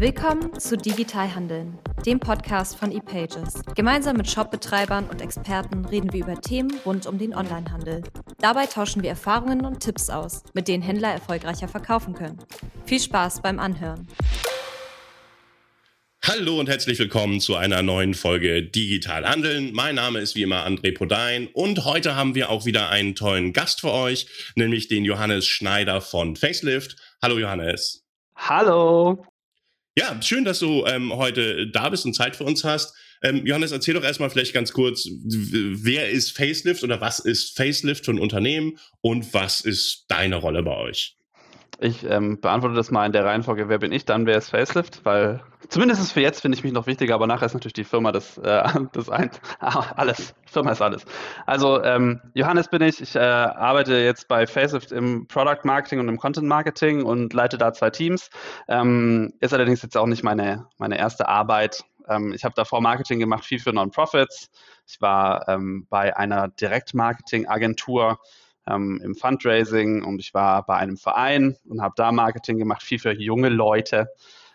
Willkommen zu Digital Handeln, dem Podcast von ePages. Gemeinsam mit Shopbetreibern und Experten reden wir über Themen rund um den Onlinehandel. Dabei tauschen wir Erfahrungen und Tipps aus, mit denen Händler erfolgreicher verkaufen können. Viel Spaß beim Anhören. Hallo und herzlich willkommen zu einer neuen Folge Digital Handeln. Mein Name ist wie immer André Podein und heute haben wir auch wieder einen tollen Gast für euch, nämlich den Johannes Schneider von Facelift. Hallo Johannes. Hallo. Ja, schön, dass du ähm, heute da bist und Zeit für uns hast. Ähm, Johannes, erzähl doch erstmal vielleicht ganz kurz, wer ist Facelift oder was ist Facelift für ein Unternehmen und was ist deine Rolle bei euch? Ich ähm, beantworte das mal in der Reihenfolge, wer bin ich, dann wer ist Facelift, weil zumindest für jetzt finde ich mich noch wichtiger, aber nachher ist natürlich die Firma das, äh, das ein, alles, Firma ist alles. Also ähm, Johannes bin ich, ich äh, arbeite jetzt bei Facelift im Product Marketing und im Content Marketing und leite da zwei Teams. Ähm, ist allerdings jetzt auch nicht meine, meine erste Arbeit. Ähm, ich habe davor Marketing gemacht, viel für Non-Profits. Ich war ähm, bei einer Direktmarketing-Agentur, ähm, im Fundraising und ich war bei einem Verein und habe da Marketing gemacht, viel für junge Leute.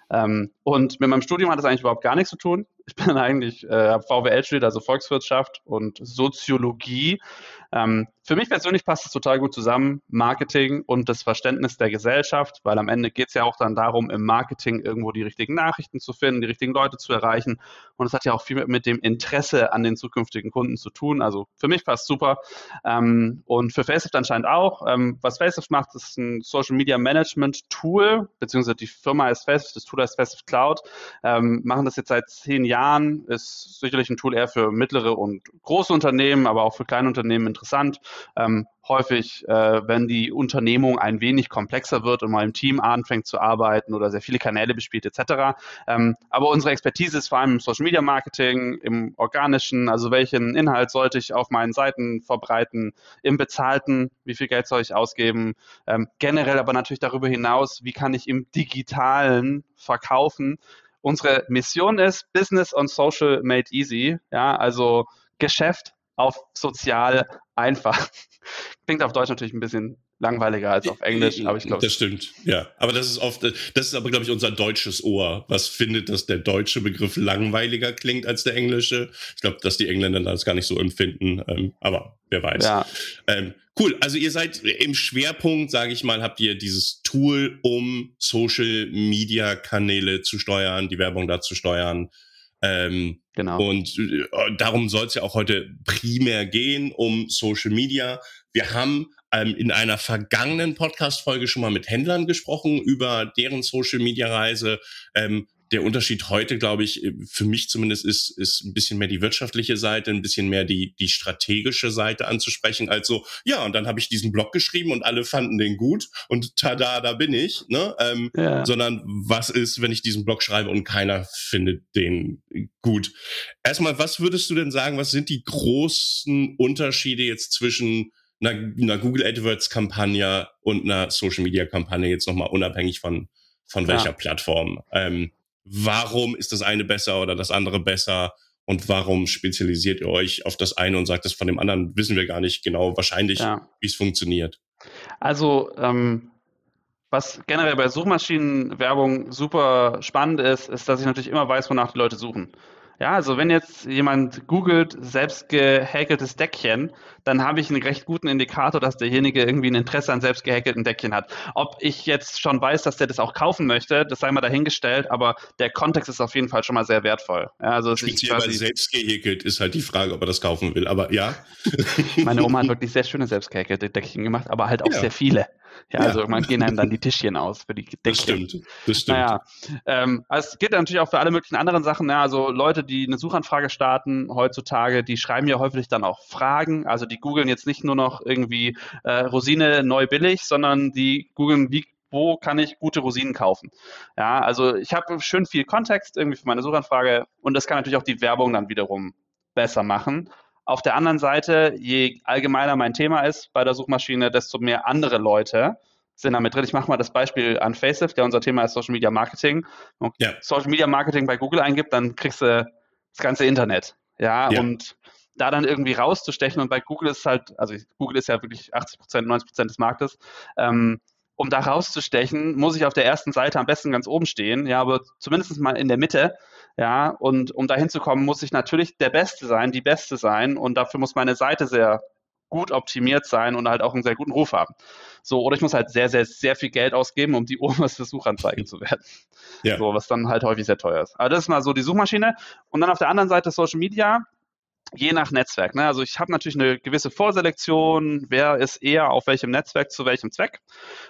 Ähm, und mit meinem Studium hat das eigentlich überhaupt gar nichts zu tun. Ich bin eigentlich, äh, VWL studiert, also Volkswirtschaft und Soziologie. Ähm, für mich persönlich passt es total gut zusammen, Marketing und das Verständnis der Gesellschaft, weil am Ende geht es ja auch dann darum, im Marketing irgendwo die richtigen Nachrichten zu finden, die richtigen Leute zu erreichen. Und es hat ja auch viel mit, mit, dem Interesse an den zukünftigen Kunden zu tun. Also für mich passt super. Ähm, und für Facelift anscheinend auch. Ähm, was Facelift macht, ist ein Social Media Management Tool, beziehungsweise die Firma ist Facelift, das Tool heißt Facelift Cloud. Ähm, machen das jetzt seit zehn Jahren, ist sicherlich ein Tool eher für mittlere und große Unternehmen, aber auch für kleine Unternehmen interessant. Ähm, häufig, äh, wenn die Unternehmung ein wenig komplexer wird und mal im Team anfängt zu arbeiten oder sehr viele Kanäle bespielt etc. Ähm, aber unsere Expertise ist vor allem im Social Media Marketing, im organischen, also welchen Inhalt sollte ich auf meinen Seiten verbreiten, im bezahlten, wie viel Geld soll ich ausgeben, ähm, generell aber natürlich darüber hinaus, wie kann ich im digitalen verkaufen. Unsere Mission ist Business on Social Made Easy, ja, also Geschäft auf sozial einfach. Klingt auf Deutsch natürlich ein bisschen langweiliger als auf Englisch, aber ich glaube. Das stimmt, ja. Aber das ist oft, das ist aber, glaube ich, unser deutsches Ohr, was findet, dass der deutsche Begriff langweiliger klingt als der englische. Ich glaube, dass die Engländer das gar nicht so empfinden, ähm, aber wer weiß. Ja. Ähm, cool, also ihr seid im Schwerpunkt, sage ich mal, habt ihr dieses Tool, um Social Media Kanäle zu steuern, die Werbung da zu steuern. Ähm, genau. Und äh, darum soll es ja auch heute primär gehen, um Social Media. Wir haben ähm, in einer vergangenen Podcast-Folge schon mal mit Händlern gesprochen über deren Social-Media-Reise. Ähm, der Unterschied heute, glaube ich, äh, für mich zumindest ist, ist ein bisschen mehr die wirtschaftliche Seite, ein bisschen mehr die, die strategische Seite anzusprechen. Also, ja, und dann habe ich diesen Blog geschrieben und alle fanden den gut und tada, da bin ich. Ne? Ähm, ja. Sondern was ist, wenn ich diesen Blog schreibe und keiner findet den gut? Erstmal, was würdest du denn sagen, was sind die großen Unterschiede jetzt zwischen einer, einer Google AdWords-Kampagne und einer Social-Media-Kampagne jetzt nochmal unabhängig von, von welcher ja. Plattform. Ähm, warum ist das eine besser oder das andere besser? Und warum spezialisiert ihr euch auf das eine und sagt, das von dem anderen wissen wir gar nicht genau wahrscheinlich, ja. wie es funktioniert? Also, ähm, was generell bei Suchmaschinenwerbung super spannend ist, ist, dass ich natürlich immer weiß, wonach die Leute suchen. Ja, also wenn jetzt jemand googelt selbst gehäkeltes Deckchen, dann habe ich einen recht guten Indikator, dass derjenige irgendwie ein Interesse an selbst gehäkelten Deckchen hat. Ob ich jetzt schon weiß, dass der das auch kaufen möchte, das sei mal dahingestellt, aber der Kontext ist auf jeden Fall schon mal sehr wertvoll. Ja, also Speziell bei selbst gehäkelt ist halt die Frage, ob er das kaufen will, aber ja. Meine Oma hat wirklich sehr schöne selbst gehäkelte Deckchen gemacht, aber halt auch ja. sehr viele. Ja, ja, also irgendwann gehen einem dann die Tischchen aus für die Deckchen. Das stimmt, das stimmt. Naja, ähm, also es geht natürlich auch für alle möglichen anderen Sachen. Ja, also Leute, die eine Suchanfrage starten heutzutage, die schreiben ja häufig dann auch Fragen. Also die googeln jetzt nicht nur noch irgendwie äh, Rosine neu billig, sondern die googeln, wie wo kann ich gute Rosinen kaufen? Ja, also ich habe schön viel Kontext irgendwie für meine Suchanfrage und das kann natürlich auch die Werbung dann wiederum besser machen. Auf der anderen Seite, je allgemeiner mein Thema ist bei der Suchmaschine, desto mehr andere Leute sind damit drin. Ich mache mal das Beispiel an Facelift, der unser Thema ist Social Media Marketing. Und ja. Social Media Marketing bei Google eingibt, dann kriegst du das ganze Internet. Ja, ja. und da dann irgendwie rauszustechen und bei Google ist halt, also Google ist ja wirklich 80 Prozent, 90 Prozent des Marktes, ähm, um da rauszustechen, muss ich auf der ersten Seite am besten ganz oben stehen, ja, aber zumindest mal in der Mitte, ja, und um dahin zu kommen, muss ich natürlich der Beste sein, die Beste sein und dafür muss meine Seite sehr gut optimiert sein und halt auch einen sehr guten Ruf haben. So, oder ich muss halt sehr, sehr, sehr viel Geld ausgeben, um die oberste Suchanzeige zu werden. Ja. So, was dann halt häufig sehr teuer ist. Aber das ist mal so die Suchmaschine. Und dann auf der anderen Seite Social Media je nach Netzwerk. Ne? Also ich habe natürlich eine gewisse Vorselektion, wer ist eher auf welchem Netzwerk zu welchem Zweck.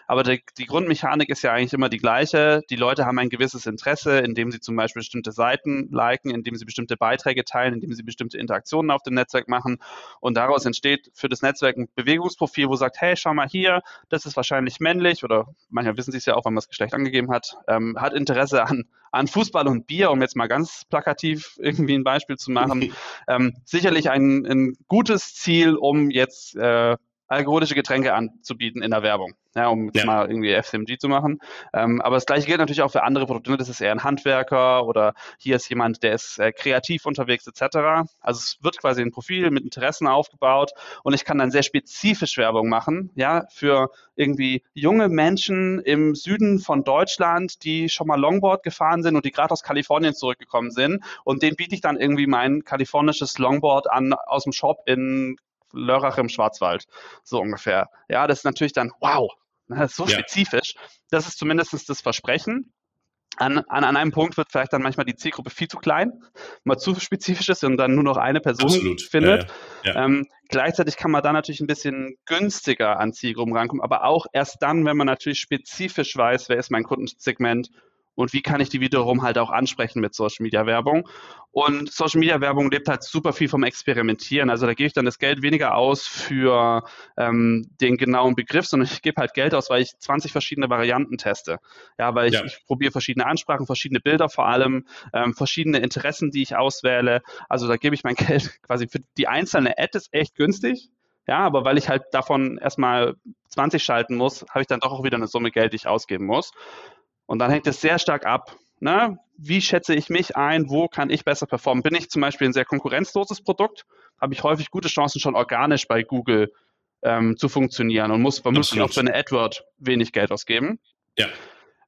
Aber die, die, Grundmechanik ist ja eigentlich immer die gleiche. Die Leute haben ein gewisses Interesse, indem sie zum Beispiel bestimmte Seiten liken, indem sie bestimmte Beiträge teilen, indem sie bestimmte Interaktionen auf dem Netzwerk machen. Und daraus entsteht für das Netzwerk ein Bewegungsprofil, wo sagt, hey, schau mal hier, das ist wahrscheinlich männlich oder manchmal wissen sie es ja auch, wenn man das Geschlecht angegeben hat, ähm, hat Interesse an, an Fußball und Bier, um jetzt mal ganz plakativ irgendwie ein Beispiel zu machen. ähm, sicherlich ein, ein gutes Ziel, um jetzt äh, alkoholische Getränke anzubieten in der Werbung ja, um jetzt ja. mal irgendwie FCMG zu machen. Ähm, aber das gleiche gilt natürlich auch für andere Produkte. Ne? Das ist eher ein Handwerker oder hier ist jemand, der ist äh, kreativ unterwegs etc. Also es wird quasi ein Profil mit Interessen aufgebaut und ich kann dann sehr spezifisch Werbung machen, ja, für irgendwie junge Menschen im Süden von Deutschland, die schon mal Longboard gefahren sind und die gerade aus Kalifornien zurückgekommen sind und denen biete ich dann irgendwie mein kalifornisches Longboard an aus dem Shop in Lörrach im Schwarzwald, so ungefähr. Ja, das ist natürlich dann, wow, ist so ja. spezifisch. Das ist zumindest das Versprechen. An, an, an, einem Punkt wird vielleicht dann manchmal die Zielgruppe viel zu klein, mal zu spezifisch ist und dann nur noch eine Person Absolut. findet. Ja, ja. Ähm, gleichzeitig kann man da natürlich ein bisschen günstiger an Zielgruppen rankommen, aber auch erst dann, wenn man natürlich spezifisch weiß, wer ist mein Kundensegment und wie kann ich die wiederum halt auch ansprechen mit Social Media Werbung. Und Social Media Werbung lebt halt super viel vom Experimentieren. Also da gebe ich dann das Geld weniger aus für ähm, den genauen Begriff, sondern ich gebe halt Geld aus, weil ich 20 verschiedene Varianten teste. Ja, weil ich, ja. ich probiere verschiedene Ansprachen, verschiedene Bilder vor allem, ähm, verschiedene Interessen, die ich auswähle. Also da gebe ich mein Geld quasi für die einzelne Ad ist echt günstig. Ja, aber weil ich halt davon erstmal 20 schalten muss, habe ich dann doch auch wieder eine Summe Geld, die ich ausgeben muss. Und dann hängt es sehr stark ab. Ne? Wie schätze ich mich ein? Wo kann ich besser performen? Bin ich zum Beispiel ein sehr konkurrenzloses Produkt? Habe ich häufig gute Chancen, schon organisch bei Google ähm, zu funktionieren und muss vermutlich auch für eine AdWord wenig Geld ausgeben. Ja.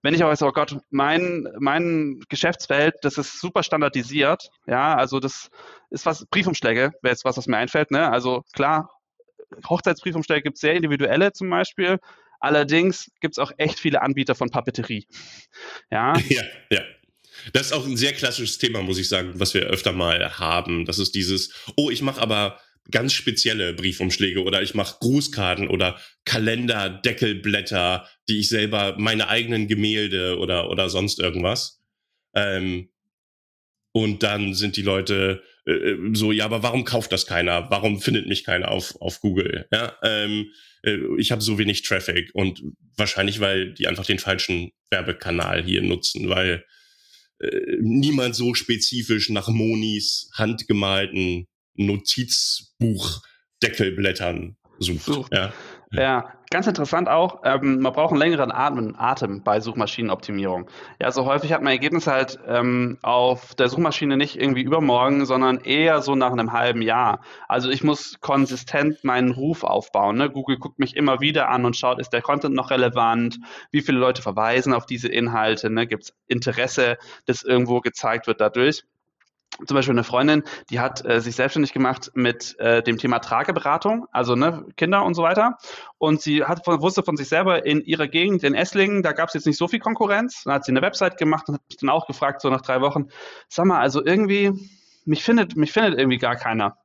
Wenn ich aber weiß, oh Gott, mein, mein Geschäftsfeld, das ist super standardisiert, ja, also das ist was, Briefumschläge wäre jetzt was, was mir einfällt, ne? Also klar, Hochzeitsbriefumschläge gibt es sehr individuelle zum Beispiel, Allerdings gibt es auch echt viele Anbieter von Papeterie. Ja, ja. ja. Das ist auch ein sehr klassisches Thema, muss ich sagen, was wir öfter mal haben. Das ist dieses, oh, ich mache aber ganz spezielle Briefumschläge oder ich mache Grußkarten oder Kalender, Deckelblätter, die ich selber, meine eigenen Gemälde oder, oder sonst irgendwas. Ähm, und dann sind die Leute äh, äh so, ja, aber warum kauft das keiner? Warum findet mich keiner auf, auf Google? Ja, ähm, äh, ich habe so wenig Traffic und wahrscheinlich, weil die einfach den falschen Werbekanal hier nutzen, weil äh, niemand so spezifisch nach Monis handgemalten Notizbuch-Deckelblättern sucht. sucht. Ja. Ja, ganz interessant auch, ähm, man braucht einen längeren Atem, Atem bei Suchmaschinenoptimierung. Ja, so häufig hat man Ergebnis halt ähm, auf der Suchmaschine nicht irgendwie übermorgen, sondern eher so nach einem halben Jahr. Also ich muss konsistent meinen Ruf aufbauen. Ne? Google guckt mich immer wieder an und schaut, ist der Content noch relevant? Wie viele Leute verweisen auf diese Inhalte? Ne? Gibt es Interesse, das irgendwo gezeigt wird dadurch? Zum Beispiel eine Freundin, die hat äh, sich selbstständig gemacht mit äh, dem Thema Trageberatung, also ne, Kinder und so weiter. Und sie hat, wusste von sich selber in ihrer Gegend, in Esslingen, da gab es jetzt nicht so viel Konkurrenz. Dann hat sie eine Website gemacht und hat mich dann auch gefragt, so nach drei Wochen, sag mal, also irgendwie, mich findet, mich findet irgendwie gar keiner.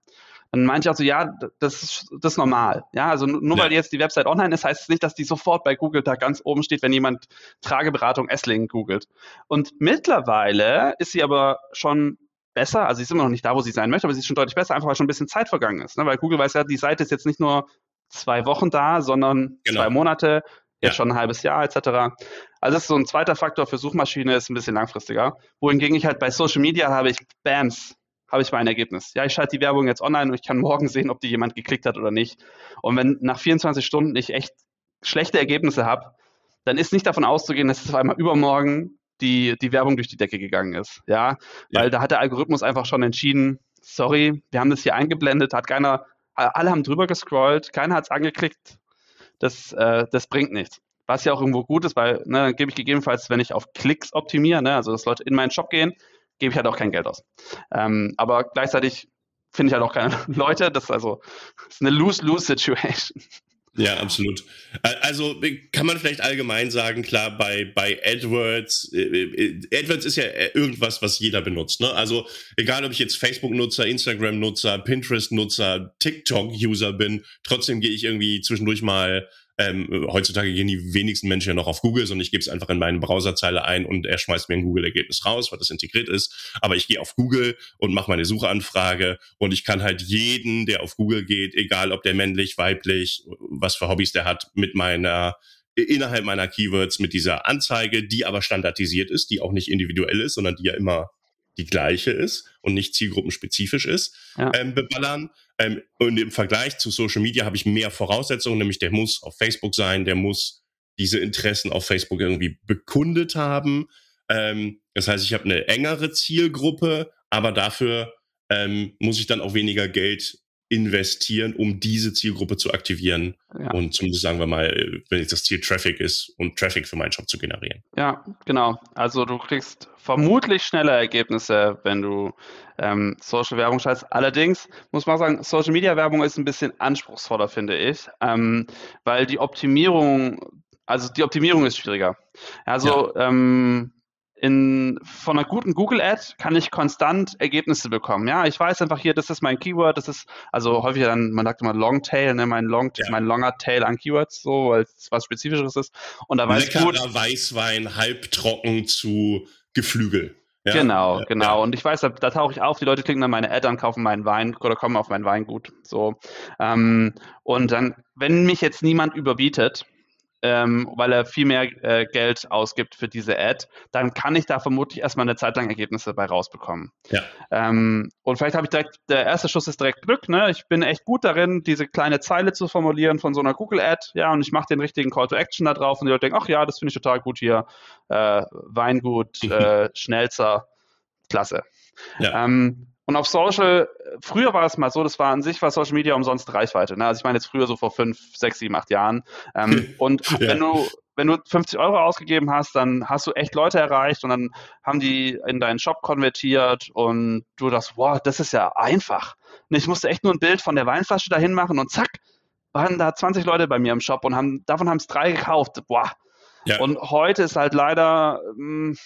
Dann meinte ich auch so, ja, das ist, das ist normal. Ja, also nur ja. weil jetzt die Website online ist, heißt es nicht, dass die sofort bei Google da ganz oben steht, wenn jemand Trageberatung Esslingen googelt. Und mittlerweile ist sie aber schon besser. Also sie ist immer noch nicht da, wo sie sein möchte, aber sie ist schon deutlich besser, einfach weil schon ein bisschen Zeit vergangen ist. Ne? Weil Google weiß ja, die Seite ist jetzt nicht nur zwei Wochen da, sondern genau. zwei Monate, jetzt ja. schon ein halbes Jahr etc. Also das ist so ein zweiter Faktor für Suchmaschine, ist ein bisschen langfristiger. Wohingegen ich halt bei Social Media habe ich Bams, habe ich mein Ergebnis. Ja, ich schalte die Werbung jetzt online und ich kann morgen sehen, ob die jemand geklickt hat oder nicht. Und wenn nach 24 Stunden ich echt schlechte Ergebnisse habe, dann ist nicht davon auszugehen, dass es auf einmal übermorgen die, die Werbung durch die Decke gegangen ist. Ja, weil ja. da hat der Algorithmus einfach schon entschieden, sorry, wir haben das hier eingeblendet, hat keiner, alle haben drüber gescrollt, keiner hat es angeklickt, das, äh, das bringt nichts. was ja auch irgendwo gut ist, weil ne, dann gebe ich gegebenenfalls, wenn ich auf Klicks optimiere, ne, also dass Leute in meinen Shop gehen, gebe ich halt auch kein Geld aus. Ähm, aber gleichzeitig finde ich halt auch keine Leute. Das ist also das ist eine Lose-Lose-Situation. Ja, absolut. Also kann man vielleicht allgemein sagen, klar, bei, bei AdWords, äh, äh, AdWords ist ja irgendwas, was jeder benutzt. Ne? Also egal, ob ich jetzt Facebook-Nutzer, Instagram-Nutzer, Pinterest-Nutzer, TikTok-User bin, trotzdem gehe ich irgendwie zwischendurch mal ähm, heutzutage gehen die wenigsten Menschen ja noch auf Google, sondern ich gebe es einfach in meine Browserzeile ein und er schmeißt mir ein Google-Ergebnis raus, weil das integriert ist. Aber ich gehe auf Google und mache meine Suchanfrage und ich kann halt jeden, der auf Google geht, egal ob der männlich, weiblich, was für Hobbys der hat, mit meiner innerhalb meiner Keywords mit dieser Anzeige, die aber standardisiert ist, die auch nicht individuell ist, sondern die ja immer die gleiche ist und nicht zielgruppenspezifisch ist, ja. ähm, beballern. Ähm, und im Vergleich zu Social Media habe ich mehr Voraussetzungen, nämlich der muss auf Facebook sein, der muss diese Interessen auf Facebook irgendwie bekundet haben. Ähm, das heißt, ich habe eine engere Zielgruppe, aber dafür ähm, muss ich dann auch weniger Geld investieren, um diese Zielgruppe zu aktivieren ja. und zumindest sagen wir mal, wenn jetzt das Ziel Traffic ist, um Traffic für meinen Shop zu generieren. Ja, genau. Also du kriegst vermutlich schnelle Ergebnisse, wenn du ähm, Social Werbung schaltest. Allerdings muss man sagen, Social Media Werbung ist ein bisschen anspruchsvoller, finde ich, ähm, weil die Optimierung, also die Optimierung ist schwieriger. Also ja. ähm, in, von einer guten Google-Ad kann ich konstant Ergebnisse bekommen. Ja, ich weiß einfach hier, das ist mein Keyword, das ist, also häufig dann, man sagt immer Longtail, ne, mein Long, ja. mein longer Tail an Keywords, so, weil es was Spezifischeres ist. Und da weiß ich gut. Weißwein, halbtrocken zu Geflügel. Ja? Genau, genau. Ja. Und ich weiß, da, da, tauche ich auf, die Leute klicken dann meine Ad an, kaufen meinen Wein oder kommen auf mein Weingut. So. Ähm, und dann, wenn mich jetzt niemand überbietet, ähm, weil er viel mehr äh, Geld ausgibt für diese Ad, dann kann ich da vermutlich erstmal eine Zeit lang Ergebnisse bei rausbekommen. Ja. Ähm, und vielleicht habe ich direkt, der erste Schuss ist direkt Glück, ne? Ich bin echt gut darin, diese kleine Zeile zu formulieren von so einer Google-Ad, ja, und ich mache den richtigen Call to Action da drauf und die Leute denken, ach ja, das finde ich total gut hier, äh, Weingut, äh, Schnellzer, klasse. Ja. Ähm, und auf Social, früher war es mal so, das war an sich war Social Media umsonst Reichweite. Ne? Also ich meine jetzt früher so vor fünf, sechs, sieben, acht Jahren. Ähm, und ja. wenn du wenn du 50 Euro ausgegeben hast, dann hast du echt Leute erreicht und dann haben die in deinen Shop konvertiert und du dachtest, wow, das ist ja einfach. Und ich musste echt nur ein Bild von der Weinflasche dahin machen und zack, waren da 20 Leute bei mir im Shop und haben, davon haben es drei gekauft. Boah. Ja. Und heute ist halt leider, mh, hm,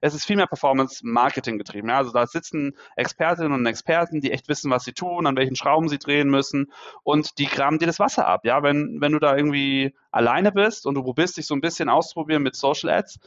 es ist viel mehr Performance-Marketing getrieben. Ja? Also da sitzen Expertinnen und Experten, die echt wissen, was sie tun, an welchen Schrauben sie drehen müssen und die graben dir das Wasser ab. Ja, wenn, wenn du da irgendwie alleine bist und du probierst dich so ein bisschen auszuprobieren mit Social Ads,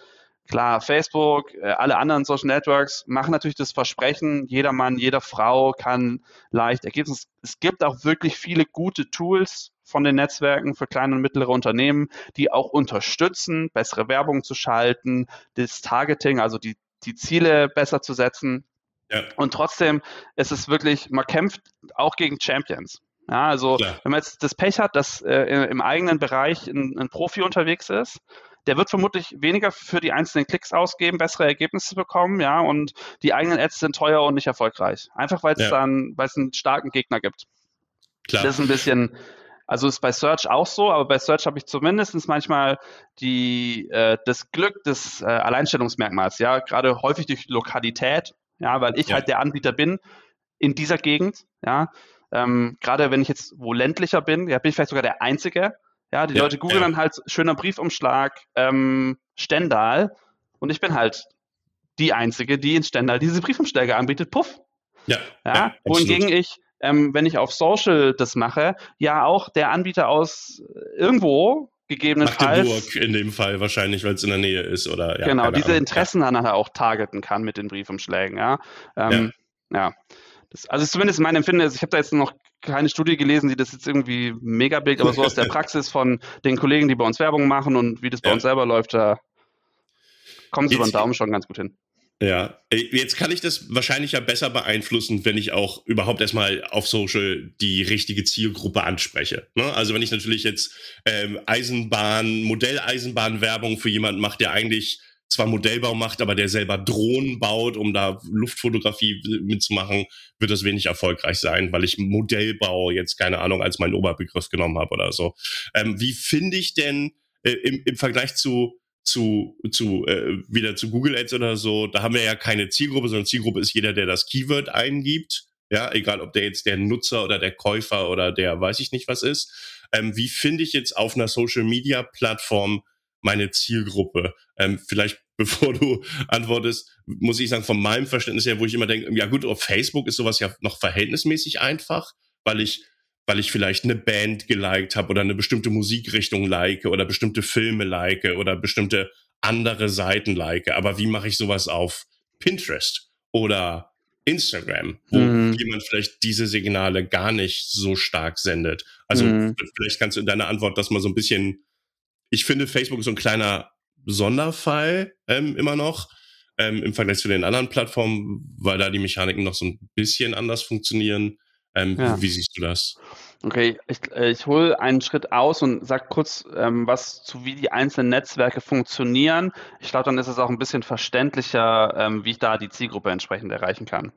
Klar, Facebook, äh, alle anderen Social Networks machen natürlich das Versprechen, jeder Mann, jede Frau kann leicht Ergebnisse. Es gibt auch wirklich viele gute Tools von den Netzwerken für kleine und mittlere Unternehmen, die auch unterstützen, bessere Werbung zu schalten, das Targeting, also die, die Ziele besser zu setzen. Ja. Und trotzdem ist es wirklich, man kämpft auch gegen Champions. Ja, also Klar. wenn man jetzt das Pech hat, dass äh, im eigenen Bereich ein, ein Profi unterwegs ist, der wird vermutlich weniger für die einzelnen Klicks ausgeben, bessere Ergebnisse bekommen, ja, und die eigenen Ads sind teuer und nicht erfolgreich. Einfach weil es ja. dann, weil es einen starken Gegner gibt. Klar. Das ist ein bisschen, also ist bei Search auch so, aber bei Search habe ich zumindest manchmal die, äh, das Glück des äh, Alleinstellungsmerkmals, ja, gerade häufig durch Lokalität, ja, weil ich ja. halt der Anbieter bin in dieser Gegend, ja. Ähm, gerade wenn ich jetzt wo ländlicher bin, ja, bin ich vielleicht sogar der Einzige, ja, die ja, Leute googeln ja. dann halt schöner Briefumschlag, ähm, Stendal und ich bin halt die Einzige, die in Stendal diese Briefumschläge anbietet. Puff. Ja. ja, ja wohingegen ich, ähm, wenn ich auf Social das mache, ja auch der Anbieter aus irgendwo gegebenenfalls. Magdeburg in dem Fall wahrscheinlich, weil es in der Nähe ist oder ja. Genau, diese Ahnung. Interessen dann nachher auch targeten kann mit den Briefumschlägen, ja. Ähm, ja. Das, also zumindest mein Empfinden ist, ich habe da jetzt noch keine Studie gelesen, die das jetzt irgendwie mega blickt, aber so aus der Praxis von den Kollegen, die bei uns Werbung machen und wie das bei ja. uns selber läuft, da kommt es über den Daumen schon ganz gut hin. Ja, jetzt kann ich das wahrscheinlich ja besser beeinflussen, wenn ich auch überhaupt erstmal auf Social die richtige Zielgruppe anspreche. Ne? Also wenn ich natürlich jetzt ähm, Eisenbahn, Modelleisenbahnwerbung für jemanden mache, der eigentlich zwar Modellbau macht, aber der selber Drohnen baut, um da Luftfotografie mitzumachen, wird das wenig erfolgreich sein, weil ich Modellbau jetzt keine Ahnung als meinen Oberbegriff genommen habe oder so. Ähm, wie finde ich denn äh, im, im Vergleich zu zu, zu äh, wieder zu Google Ads oder so, da haben wir ja keine Zielgruppe, sondern Zielgruppe ist jeder, der das Keyword eingibt. Ja, egal ob der jetzt der Nutzer oder der Käufer oder der weiß ich nicht was ist. Ähm, wie finde ich jetzt auf einer Social Media Plattform meine Zielgruppe? Ähm, vielleicht bevor du antwortest, muss ich sagen, von meinem Verständnis her, wo ich immer denke, ja gut, auf Facebook ist sowas ja noch verhältnismäßig einfach, weil ich weil ich vielleicht eine Band geliked habe oder eine bestimmte Musikrichtung like oder bestimmte Filme like oder bestimmte andere Seiten like. Aber wie mache ich sowas auf Pinterest oder Instagram, wo mhm. jemand vielleicht diese Signale gar nicht so stark sendet? Also mhm. vielleicht kannst du in deiner Antwort das mal so ein bisschen. Ich finde, Facebook ist so ein kleiner Sonderfall ähm, immer noch ähm, im Vergleich zu den anderen Plattformen, weil da die Mechaniken noch so ein bisschen anders funktionieren. Ähm, ja. Wie siehst du das? Okay, ich, äh, ich hole einen Schritt aus und sage kurz ähm, was zu, wie die einzelnen Netzwerke funktionieren. Ich glaube, dann ist es auch ein bisschen verständlicher, ähm, wie ich da die Zielgruppe entsprechend erreichen kann.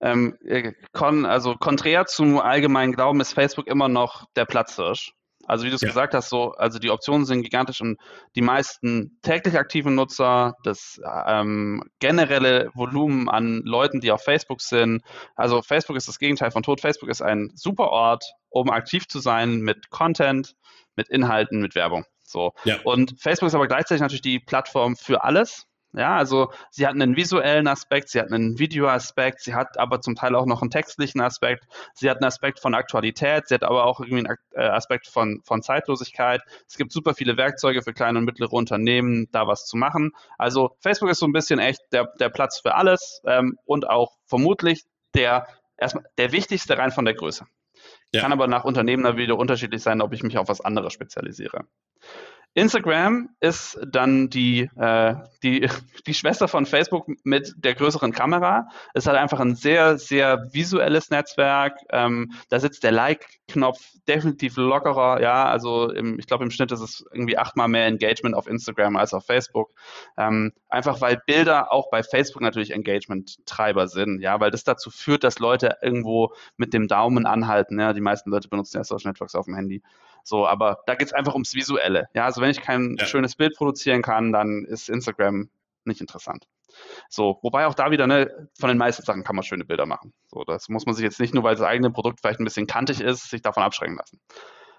Ähm, äh, kon, also konträr zum allgemeinen Glauben ist Facebook immer noch der Platzhirsch. Also wie du es ja. gesagt hast, so, also die Optionen sind gigantisch und die meisten täglich aktiven Nutzer, das ähm, generelle Volumen an Leuten, die auf Facebook sind. Also Facebook ist das Gegenteil von tot. Facebook ist ein super Ort, um aktiv zu sein mit Content, mit Inhalten, mit Werbung. So. Ja. Und Facebook ist aber gleichzeitig natürlich die Plattform für alles. Ja, also sie hat einen visuellen Aspekt, sie hat einen Videoaspekt, sie hat aber zum Teil auch noch einen textlichen Aspekt, sie hat einen Aspekt von Aktualität, sie hat aber auch irgendwie einen äh, Aspekt von, von Zeitlosigkeit. Es gibt super viele Werkzeuge für kleine und mittlere Unternehmen, da was zu machen. Also Facebook ist so ein bisschen echt der, der Platz für alles ähm, und auch vermutlich der erstmal der wichtigste rein von der Größe. Ja. Kann aber nach Unternehmen wieder unterschiedlich sein, ob ich mich auf was anderes spezialisiere. Instagram ist dann die, äh, die, die Schwester von Facebook mit der größeren Kamera. Es hat einfach ein sehr, sehr visuelles Netzwerk. Ähm, da sitzt der Like-Knopf definitiv lockerer. Ja, also im, ich glaube, im Schnitt ist es irgendwie achtmal mehr Engagement auf Instagram als auf Facebook. Ähm, einfach weil Bilder auch bei Facebook natürlich Engagement-Treiber sind. Ja, weil das dazu führt, dass Leute irgendwo mit dem Daumen anhalten. Ja, die meisten Leute benutzen ja Social Networks auf dem Handy. So, aber da geht es einfach ums Visuelle. Ja, also wenn ich kein ja. schönes Bild produzieren kann, dann ist Instagram nicht interessant. So, wobei auch da wieder, ne, von den meisten Sachen kann man schöne Bilder machen. So, das muss man sich jetzt nicht nur, weil das eigene Produkt vielleicht ein bisschen kantig ist, sich davon abschrecken lassen.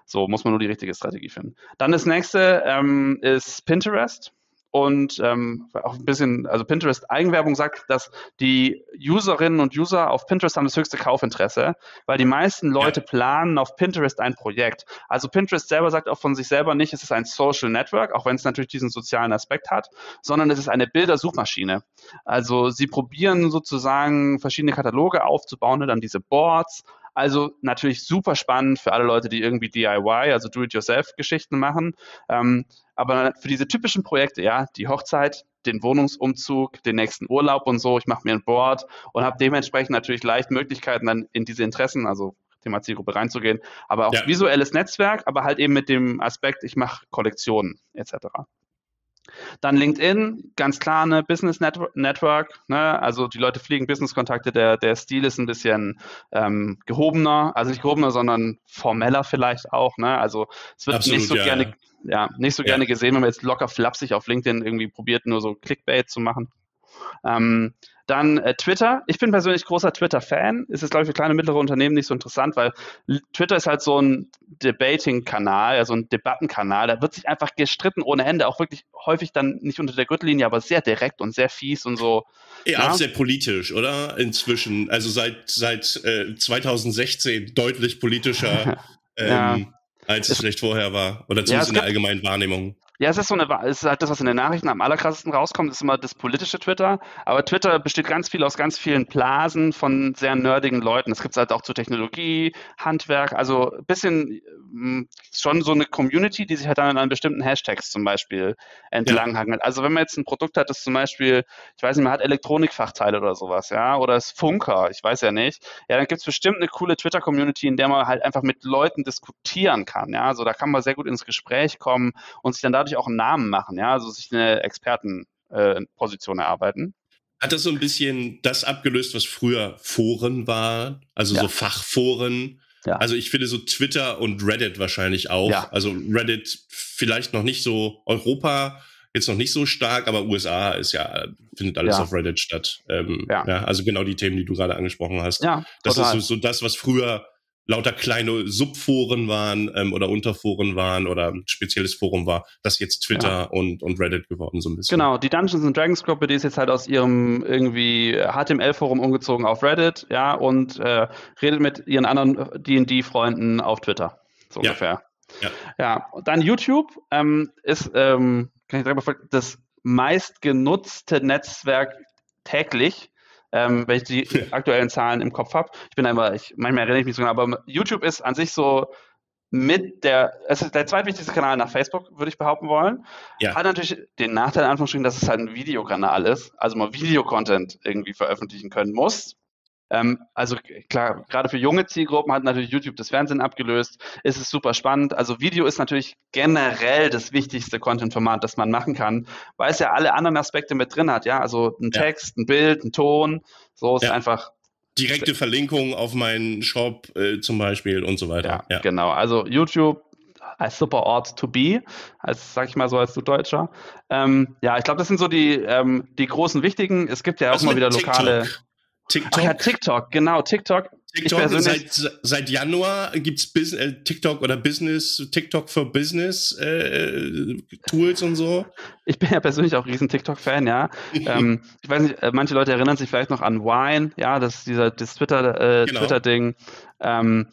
So muss man nur die richtige Strategie finden. Dann das nächste ähm, ist Pinterest und ähm, auch ein bisschen, also Pinterest Eigenwerbung sagt, dass die Userinnen und User auf Pinterest haben das höchste Kaufinteresse, weil die meisten Leute ja. planen auf Pinterest ein Projekt. Also Pinterest selber sagt auch von sich selber nicht, es ist ein Social Network, auch wenn es natürlich diesen sozialen Aspekt hat, sondern es ist eine Bildersuchmaschine. Also sie probieren sozusagen verschiedene Kataloge aufzubauen, dann diese Boards also natürlich super spannend für alle Leute, die irgendwie DIY, also Do-it-yourself-Geschichten machen. Ähm, aber für diese typischen Projekte, ja, die Hochzeit, den Wohnungsumzug, den nächsten Urlaub und so, ich mache mir ein Board und habe dementsprechend natürlich leicht Möglichkeiten, dann in diese Interessen, also Thema Zielgruppe reinzugehen, aber auch ja. visuelles Netzwerk, aber halt eben mit dem Aspekt, ich mache Kollektionen etc. Dann LinkedIn, ganz klar eine Business Network. Ne? Also die Leute fliegen Business-Kontakte. Der, der Stil ist ein bisschen ähm, gehobener, also nicht gehobener, sondern formeller vielleicht auch. Ne? Also es wird Absolut, nicht so ja, gerne, ja. ja. nicht so ja. gerne gesehen, wenn man jetzt locker flapsig auf LinkedIn irgendwie probiert, nur so Clickbait zu machen. Ähm, dann äh, Twitter. Ich bin persönlich großer Twitter-Fan. Ist jetzt, glaube ich, für kleine und mittlere Unternehmen nicht so interessant, weil Twitter ist halt so ein Debating-Kanal, also ein Debattenkanal. Da wird sich einfach gestritten ohne Ende. Auch wirklich häufig dann nicht unter der Gürtellinie, aber sehr direkt und sehr fies und so. Ja, ja. auch sehr politisch, oder? Inzwischen. Also seit, seit äh, 2016 deutlich politischer. ähm, ja. Als es vielleicht vorher war. Oder zumindest ja, in der allgemeinen Wahrnehmung. Ja, es ist so eine, es ist halt das, was in den Nachrichten am allerkrassesten rauskommt, ist immer das politische Twitter. Aber Twitter besteht ganz viel aus ganz vielen Blasen von sehr nerdigen Leuten. Es gibt halt auch zu Technologie, Handwerk, also ein bisschen hm, schon so eine Community, die sich halt dann an bestimmten Hashtags zum Beispiel entlanghangelt. Ja. Also wenn man jetzt ein Produkt hat, das zum Beispiel, ich weiß nicht, man hat Elektronikfachteile oder sowas, ja, oder es Funker, ich weiß ja nicht, ja, dann gibt es bestimmt eine coole Twitter-Community, in der man halt einfach mit Leuten diskutieren kann, ja. Also da kann man sehr gut ins Gespräch kommen und sich dann dadurch dadurch auch einen Namen machen, ja, also sich eine Expertenposition äh, erarbeiten. Hat das so ein bisschen das abgelöst, was früher Foren war, also ja. so Fachforen? Ja. Also ich finde so Twitter und Reddit wahrscheinlich auch. Ja. Also Reddit vielleicht noch nicht so Europa, jetzt noch nicht so stark, aber USA ist ja, findet alles ja. auf Reddit statt. Ähm, ja. ja. Also genau die Themen, die du gerade angesprochen hast. Ja, das total. ist so, so das, was früher lauter kleine Subforen waren ähm, oder Unterforen waren oder ein spezielles Forum war, das jetzt Twitter ja. und, und Reddit geworden so ein bisschen. Genau, die Dungeons and Dragons Gruppe, die ist jetzt halt aus ihrem irgendwie HTML-Forum umgezogen auf Reddit, ja, und äh, redet mit ihren anderen D&D-Freunden auf Twitter, so ja. ungefähr. Ja. ja, dann YouTube ähm, ist, ähm, kann ich sagen, das meistgenutzte Netzwerk täglich ähm, wenn ich die aktuellen Zahlen im Kopf habe. Ich bin einfach, ich, manchmal erinnere ich mich so genau, aber YouTube ist an sich so mit der, es ist der zweitwichtigste Kanal nach Facebook, würde ich behaupten wollen. Ja. Hat natürlich den Nachteil, in Anführungsstrichen, dass es halt ein Videokanal ist, also mal Videocontent irgendwie veröffentlichen können muss. Ähm, also klar, gerade für junge Zielgruppen hat natürlich YouTube das Fernsehen abgelöst. Es ist super spannend. Also Video ist natürlich generell das wichtigste Content-Format, das man machen kann, weil es ja alle anderen Aspekte mit drin hat. Ja, also ein Text, ja. ein Bild, ein Ton. So ist ja. einfach direkte Verlinkung auf meinen Shop äh, zum Beispiel und so weiter. Ja, ja, genau. Also YouTube als super Ort to be, als sag ich mal so als du Deutscher. Ähm, ja, ich glaube, das sind so die ähm, die großen wichtigen. Es gibt ja auch mal wieder lokale. TikTok? Ach ja, TikTok, genau, TikTok. TikTok seit, seit Januar gibt es äh, TikTok oder Business, TikTok für Business äh, Tools und so. Ich bin ja persönlich auch riesen TikTok-Fan, ja. ähm, ich weiß nicht, äh, manche Leute erinnern sich vielleicht noch an Wine, ja, das ist dieser das Twitter, äh, genau. Twitter-Ding. Ähm,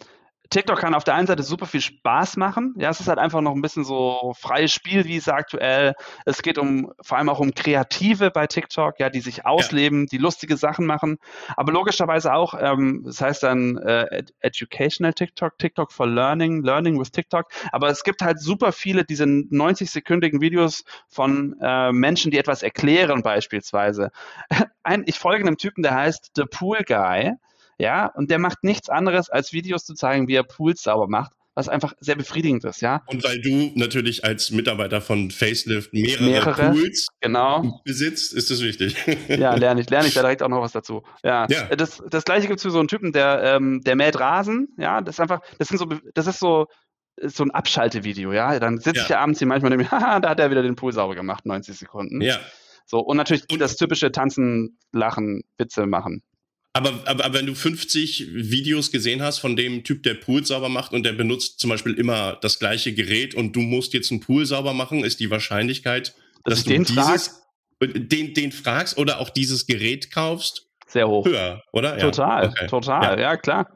TikTok kann auf der einen Seite super viel Spaß machen. Ja, es ist halt einfach noch ein bisschen so freies Spiel, wie es aktuell. Es geht um vor allem auch um Kreative bei TikTok, ja, die sich ausleben, ja. die lustige Sachen machen. Aber logischerweise auch, ähm, das heißt dann äh, Educational TikTok, TikTok for Learning, Learning with TikTok. Aber es gibt halt super viele diese 90-sekündigen Videos von äh, Menschen, die etwas erklären, beispielsweise. Ein, ich folge einem Typen, der heißt The Pool Guy. Ja, und der macht nichts anderes, als Videos zu zeigen, wie er Pools sauber macht was einfach sehr befriedigend ist, ja. Und weil du natürlich als Mitarbeiter von Facelift mehrere, mehrere Pools genau. besitzt, ist das wichtig. Ja, lerne ich, lerne ich da direkt auch noch was dazu. Ja. ja. Das, das gleiche gibt es für so einen Typen, der, ähm, der mäht Rasen, ja, das ist einfach, das sind so, das ist so, so ein Abschaltevideo, ja. Dann sitze ja. ich ja abends hier manchmal und denke, haha, da hat er wieder den Pool sauber gemacht, 90 Sekunden. Ja. So, und natürlich und das typische Tanzen, Lachen, Witze machen. Aber, aber, aber wenn du 50 Videos gesehen hast von dem Typ, der Pool sauber macht und der benutzt zum Beispiel immer das gleiche Gerät und du musst jetzt einen Pool sauber machen, ist die Wahrscheinlichkeit, dass, dass du den dieses, den, den fragst oder auch dieses Gerät kaufst, sehr hoch. Höher, oder? Total, ja, okay. total, ja. ja. klar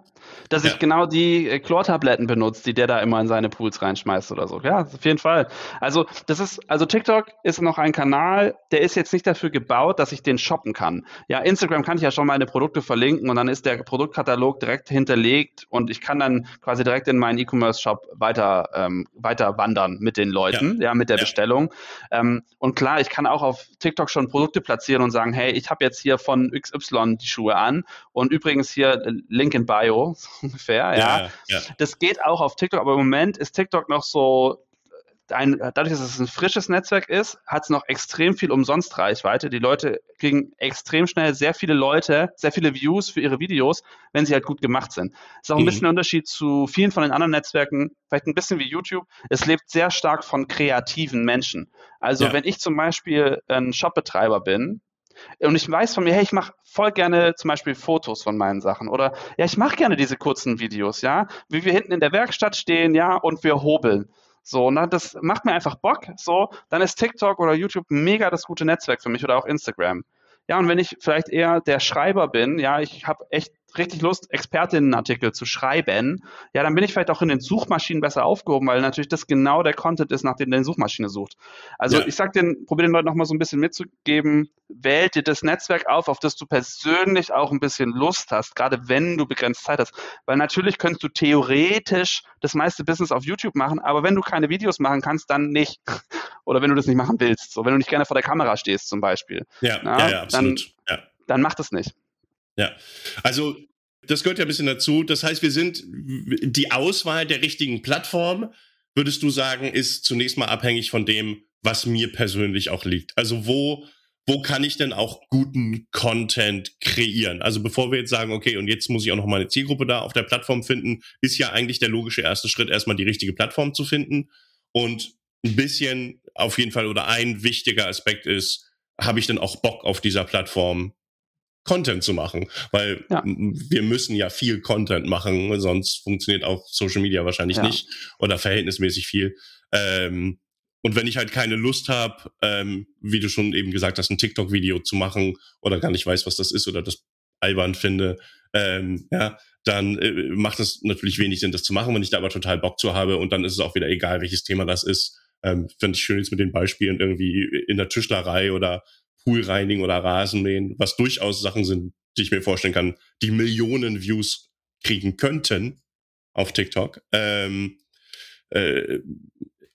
dass ja. ich genau die äh, Chlortabletten benutze, die der da immer in seine Pools reinschmeißt oder so. Ja, auf jeden Fall. Also, das ist, also TikTok ist noch ein Kanal, der ist jetzt nicht dafür gebaut, dass ich den shoppen kann. Ja, Instagram kann ich ja schon meine Produkte verlinken und dann ist der Produktkatalog direkt hinterlegt und ich kann dann quasi direkt in meinen E-Commerce-Shop weiter, ähm, weiter wandern mit den Leuten, ja, ja mit der ja. Bestellung. Ähm, und klar, ich kann auch auf TikTok schon Produkte platzieren und sagen, hey, ich habe jetzt hier von XY die Schuhe an und übrigens hier äh, Link in Bio, ungefähr. Ja, ja. Das geht auch auf TikTok, aber im Moment ist TikTok noch so ein, dadurch, dass es ein frisches Netzwerk ist, hat es noch extrem viel Umsonstreichweite. Die Leute kriegen extrem schnell sehr viele Leute, sehr viele Views für ihre Videos, wenn sie halt gut gemacht sind. Ist auch ein mhm. bisschen ein Unterschied zu vielen von den anderen Netzwerken, vielleicht ein bisschen wie YouTube. Es lebt sehr stark von kreativen Menschen. Also ja. wenn ich zum Beispiel ein Shopbetreiber bin, und ich weiß von mir, hey, ich mache voll gerne zum Beispiel Fotos von meinen Sachen oder ja, ich mache gerne diese kurzen Videos, ja, wie wir hinten in der Werkstatt stehen, ja, und wir hobeln. So, ne, das macht mir einfach Bock. So, dann ist TikTok oder YouTube mega das gute Netzwerk für mich oder auch Instagram. Ja, und wenn ich vielleicht eher der Schreiber bin, ja, ich habe echt richtig Lust, Expertinnenartikel zu schreiben, ja, dann bin ich vielleicht auch in den Suchmaschinen besser aufgehoben, weil natürlich das genau der Content ist, nach dem deine Suchmaschine sucht. Also ja. ich sag den, probiere den Leuten nochmal so ein bisschen mitzugeben, wähl dir das Netzwerk auf, auf das du persönlich auch ein bisschen Lust hast, gerade wenn du begrenzt Zeit hast. Weil natürlich könntest du theoretisch das meiste Business auf YouTube machen, aber wenn du keine Videos machen kannst, dann nicht. Oder wenn du das nicht machen willst. So, wenn du nicht gerne vor der Kamera stehst zum Beispiel. Ja, Na, ja, ja, absolut. Dann, ja. dann mach das nicht. Ja, also das gehört ja ein bisschen dazu. Das heißt, wir sind die Auswahl der richtigen Plattform, würdest du sagen, ist zunächst mal abhängig von dem, was mir persönlich auch liegt. Also wo, wo kann ich denn auch guten Content kreieren? Also bevor wir jetzt sagen, okay, und jetzt muss ich auch noch meine Zielgruppe da auf der Plattform finden, ist ja eigentlich der logische erste Schritt, erstmal die richtige Plattform zu finden. Und ein bisschen auf jeden Fall oder ein wichtiger Aspekt ist, habe ich denn auch Bock auf dieser Plattform Content zu machen, weil ja. wir müssen ja viel Content machen, sonst funktioniert auch Social Media wahrscheinlich ja. nicht oder verhältnismäßig viel. Ähm, und wenn ich halt keine Lust habe, ähm, wie du schon eben gesagt hast, ein TikTok-Video zu machen oder gar nicht weiß, was das ist oder das albern finde, ähm, ja, dann äh, macht es natürlich wenig Sinn, das zu machen, wenn ich da aber total Bock zu habe und dann ist es auch wieder egal, welches Thema das ist. Ähm, Finde ich schön jetzt mit den Beispielen irgendwie in der Tischlerei oder Poolreinigen oder Rasenmähen, was durchaus Sachen sind, die ich mir vorstellen kann, die Millionen Views kriegen könnten auf TikTok. Ähm, äh,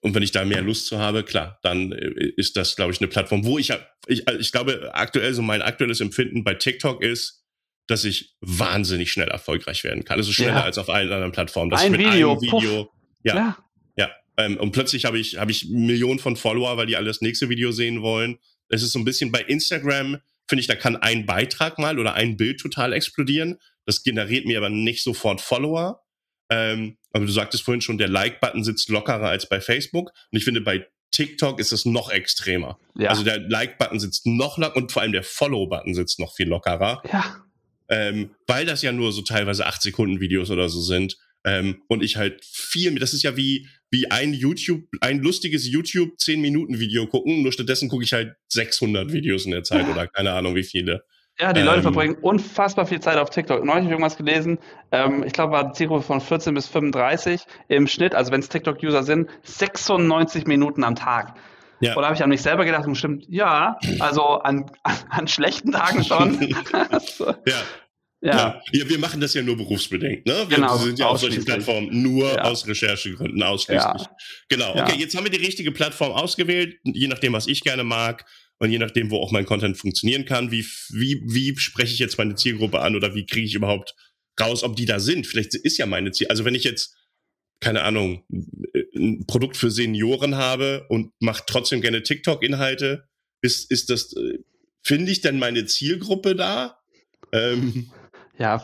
und wenn ich da mehr Lust zu habe, klar, dann äh, ist das, glaube ich, eine Plattform, wo ich, ich, ich glaube, aktuell so mein aktuelles Empfinden bei TikTok ist, dass ich wahnsinnig schnell erfolgreich werden kann. Also schneller ja. als auf allen anderen Plattformen. Dass ein Video, einem Video, ja, ja, ja. Ähm, und plötzlich habe ich habe ich Millionen von Follower, weil die alle das nächste Video sehen wollen. Es ist so ein bisschen bei Instagram, finde ich, da kann ein Beitrag mal oder ein Bild total explodieren. Das generiert mir aber nicht sofort Follower. Ähm, aber du sagtest vorhin schon, der Like-Button sitzt lockerer als bei Facebook. Und ich finde, bei TikTok ist es noch extremer. Ja. Also der Like-Button sitzt noch locker und vor allem der Follow-Button sitzt noch viel lockerer. Ja. Ähm, weil das ja nur so teilweise 8 Sekunden Videos oder so sind. Ähm, und ich halt viel, das ist ja wie, wie ein YouTube, ein lustiges YouTube 10 Minuten Video gucken, nur stattdessen gucke ich halt 600 Videos in der Zeit oder keine Ahnung wie viele. Ja, die ähm, Leute verbringen unfassbar viel Zeit auf TikTok. Neulich habe ich irgendwas gelesen, ähm, ich glaube, war die Zielgruppe von 14 bis 35 im Schnitt, also wenn es TikTok-User sind, 96 Minuten am Tag. Ja. Oder habe ich an mich selber gedacht, stimmt, ja, also an, an, an schlechten Tagen schon. ja. Ja. ja. wir machen das ja nur berufsbedingt. Ne? Wir genau, sind ja auf solchen Plattformen nur ja. aus Recherchegründen ausschließlich. Ja. Genau. Okay, jetzt haben wir die richtige Plattform ausgewählt, je nachdem, was ich gerne mag und je nachdem, wo auch mein Content funktionieren kann. Wie, wie, wie spreche ich jetzt meine Zielgruppe an oder wie kriege ich überhaupt raus, ob die da sind? Vielleicht ist ja meine Ziel. Also wenn ich jetzt keine Ahnung, ein Produkt für Senioren habe und mache trotzdem gerne TikTok-Inhalte, ist, ist das, äh, finde ich denn meine Zielgruppe da? Ähm, ja,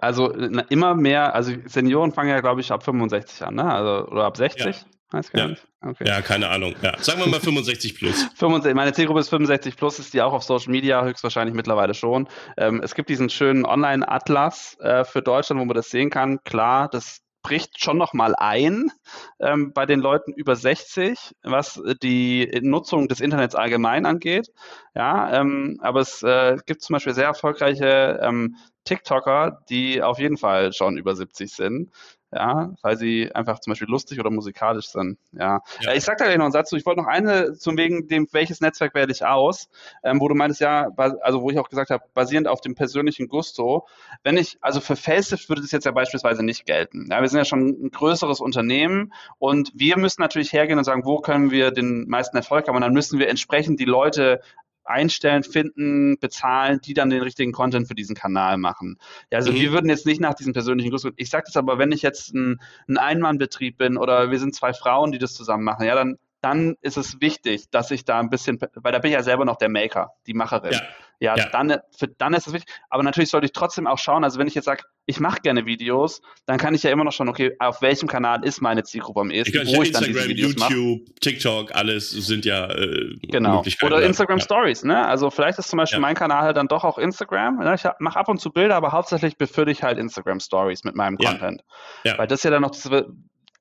also immer mehr, also Senioren fangen ja, glaube ich, ab 65 an, ne? Also, oder ab 60? Ja. Weiß gar ja. nicht. Okay. Ja, keine Ahnung. Ja. Sagen wir mal 65 plus. 65, meine Zielgruppe ist 65 plus, ist die auch auf Social Media höchstwahrscheinlich mittlerweile schon. Ähm, es gibt diesen schönen Online-Atlas äh, für Deutschland, wo man das sehen kann. Klar, das bricht schon noch mal ein ähm, bei den Leuten über 60, was die Nutzung des Internets allgemein angeht. Ja, ähm, aber es äh, gibt zum Beispiel sehr erfolgreiche ähm, TikToker, die auf jeden Fall schon über 70 sind ja, weil sie einfach zum Beispiel lustig oder musikalisch sind. Ja. ja. Ich sag da gleich noch einen Satz zu. Ich wollte noch eine zum wegen dem, welches Netzwerk wähle ich aus, ähm, wo du meintest, ja, also wo ich auch gesagt habe, basierend auf dem persönlichen Gusto. Wenn ich, also für Facelift würde das jetzt ja beispielsweise nicht gelten. Ja, wir sind ja schon ein größeres Unternehmen und wir müssen natürlich hergehen und sagen, wo können wir den meisten Erfolg haben und dann müssen wir entsprechend die Leute einstellen, finden, bezahlen, die dann den richtigen Content für diesen Kanal machen. Ja, also mhm. wir würden jetzt nicht nach diesem persönlichen Gusto, ich sage das aber, wenn ich jetzt ein, ein Einmannbetrieb bin oder wir sind zwei Frauen, die das zusammen machen, ja, dann dann ist es wichtig, dass ich da ein bisschen, weil da bin ich ja selber noch der Maker, die Macherin. Ja, ja, ja. Dann, für, dann ist es wichtig. Aber natürlich sollte ich trotzdem auch schauen, also wenn ich jetzt sage, ich mache gerne Videos, dann kann ich ja immer noch schauen, okay, auf welchem Kanal ist meine Zielgruppe am ehesten, ich wo ich Instagram, dann diese Videos YouTube, mache. TikTok, alles sind ja äh, Genau. Oder Instagram ja. Stories, ne? Also vielleicht ist zum Beispiel mein Kanal halt dann doch auch Instagram. Ne? Ich mache ab und zu Bilder, aber hauptsächlich befürde ich halt Instagram Stories mit meinem Content. Ja. Weil das ja dann noch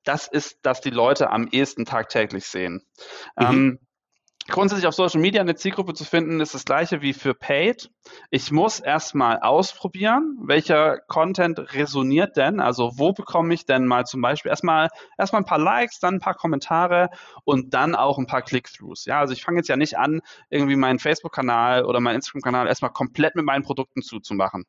das das ist, dass die Leute am ehesten tagtäglich sehen. Mhm. Ähm, grundsätzlich auf Social Media eine Zielgruppe zu finden, ist das gleiche wie für Paid. Ich muss erstmal ausprobieren, welcher Content resoniert denn, also wo bekomme ich denn mal zum Beispiel erstmal erstmal ein paar Likes, dann ein paar Kommentare und dann auch ein paar Click-throughs. Ja, also ich fange jetzt ja nicht an, irgendwie meinen Facebook-Kanal oder meinen Instagram-Kanal erstmal komplett mit meinen Produkten zuzumachen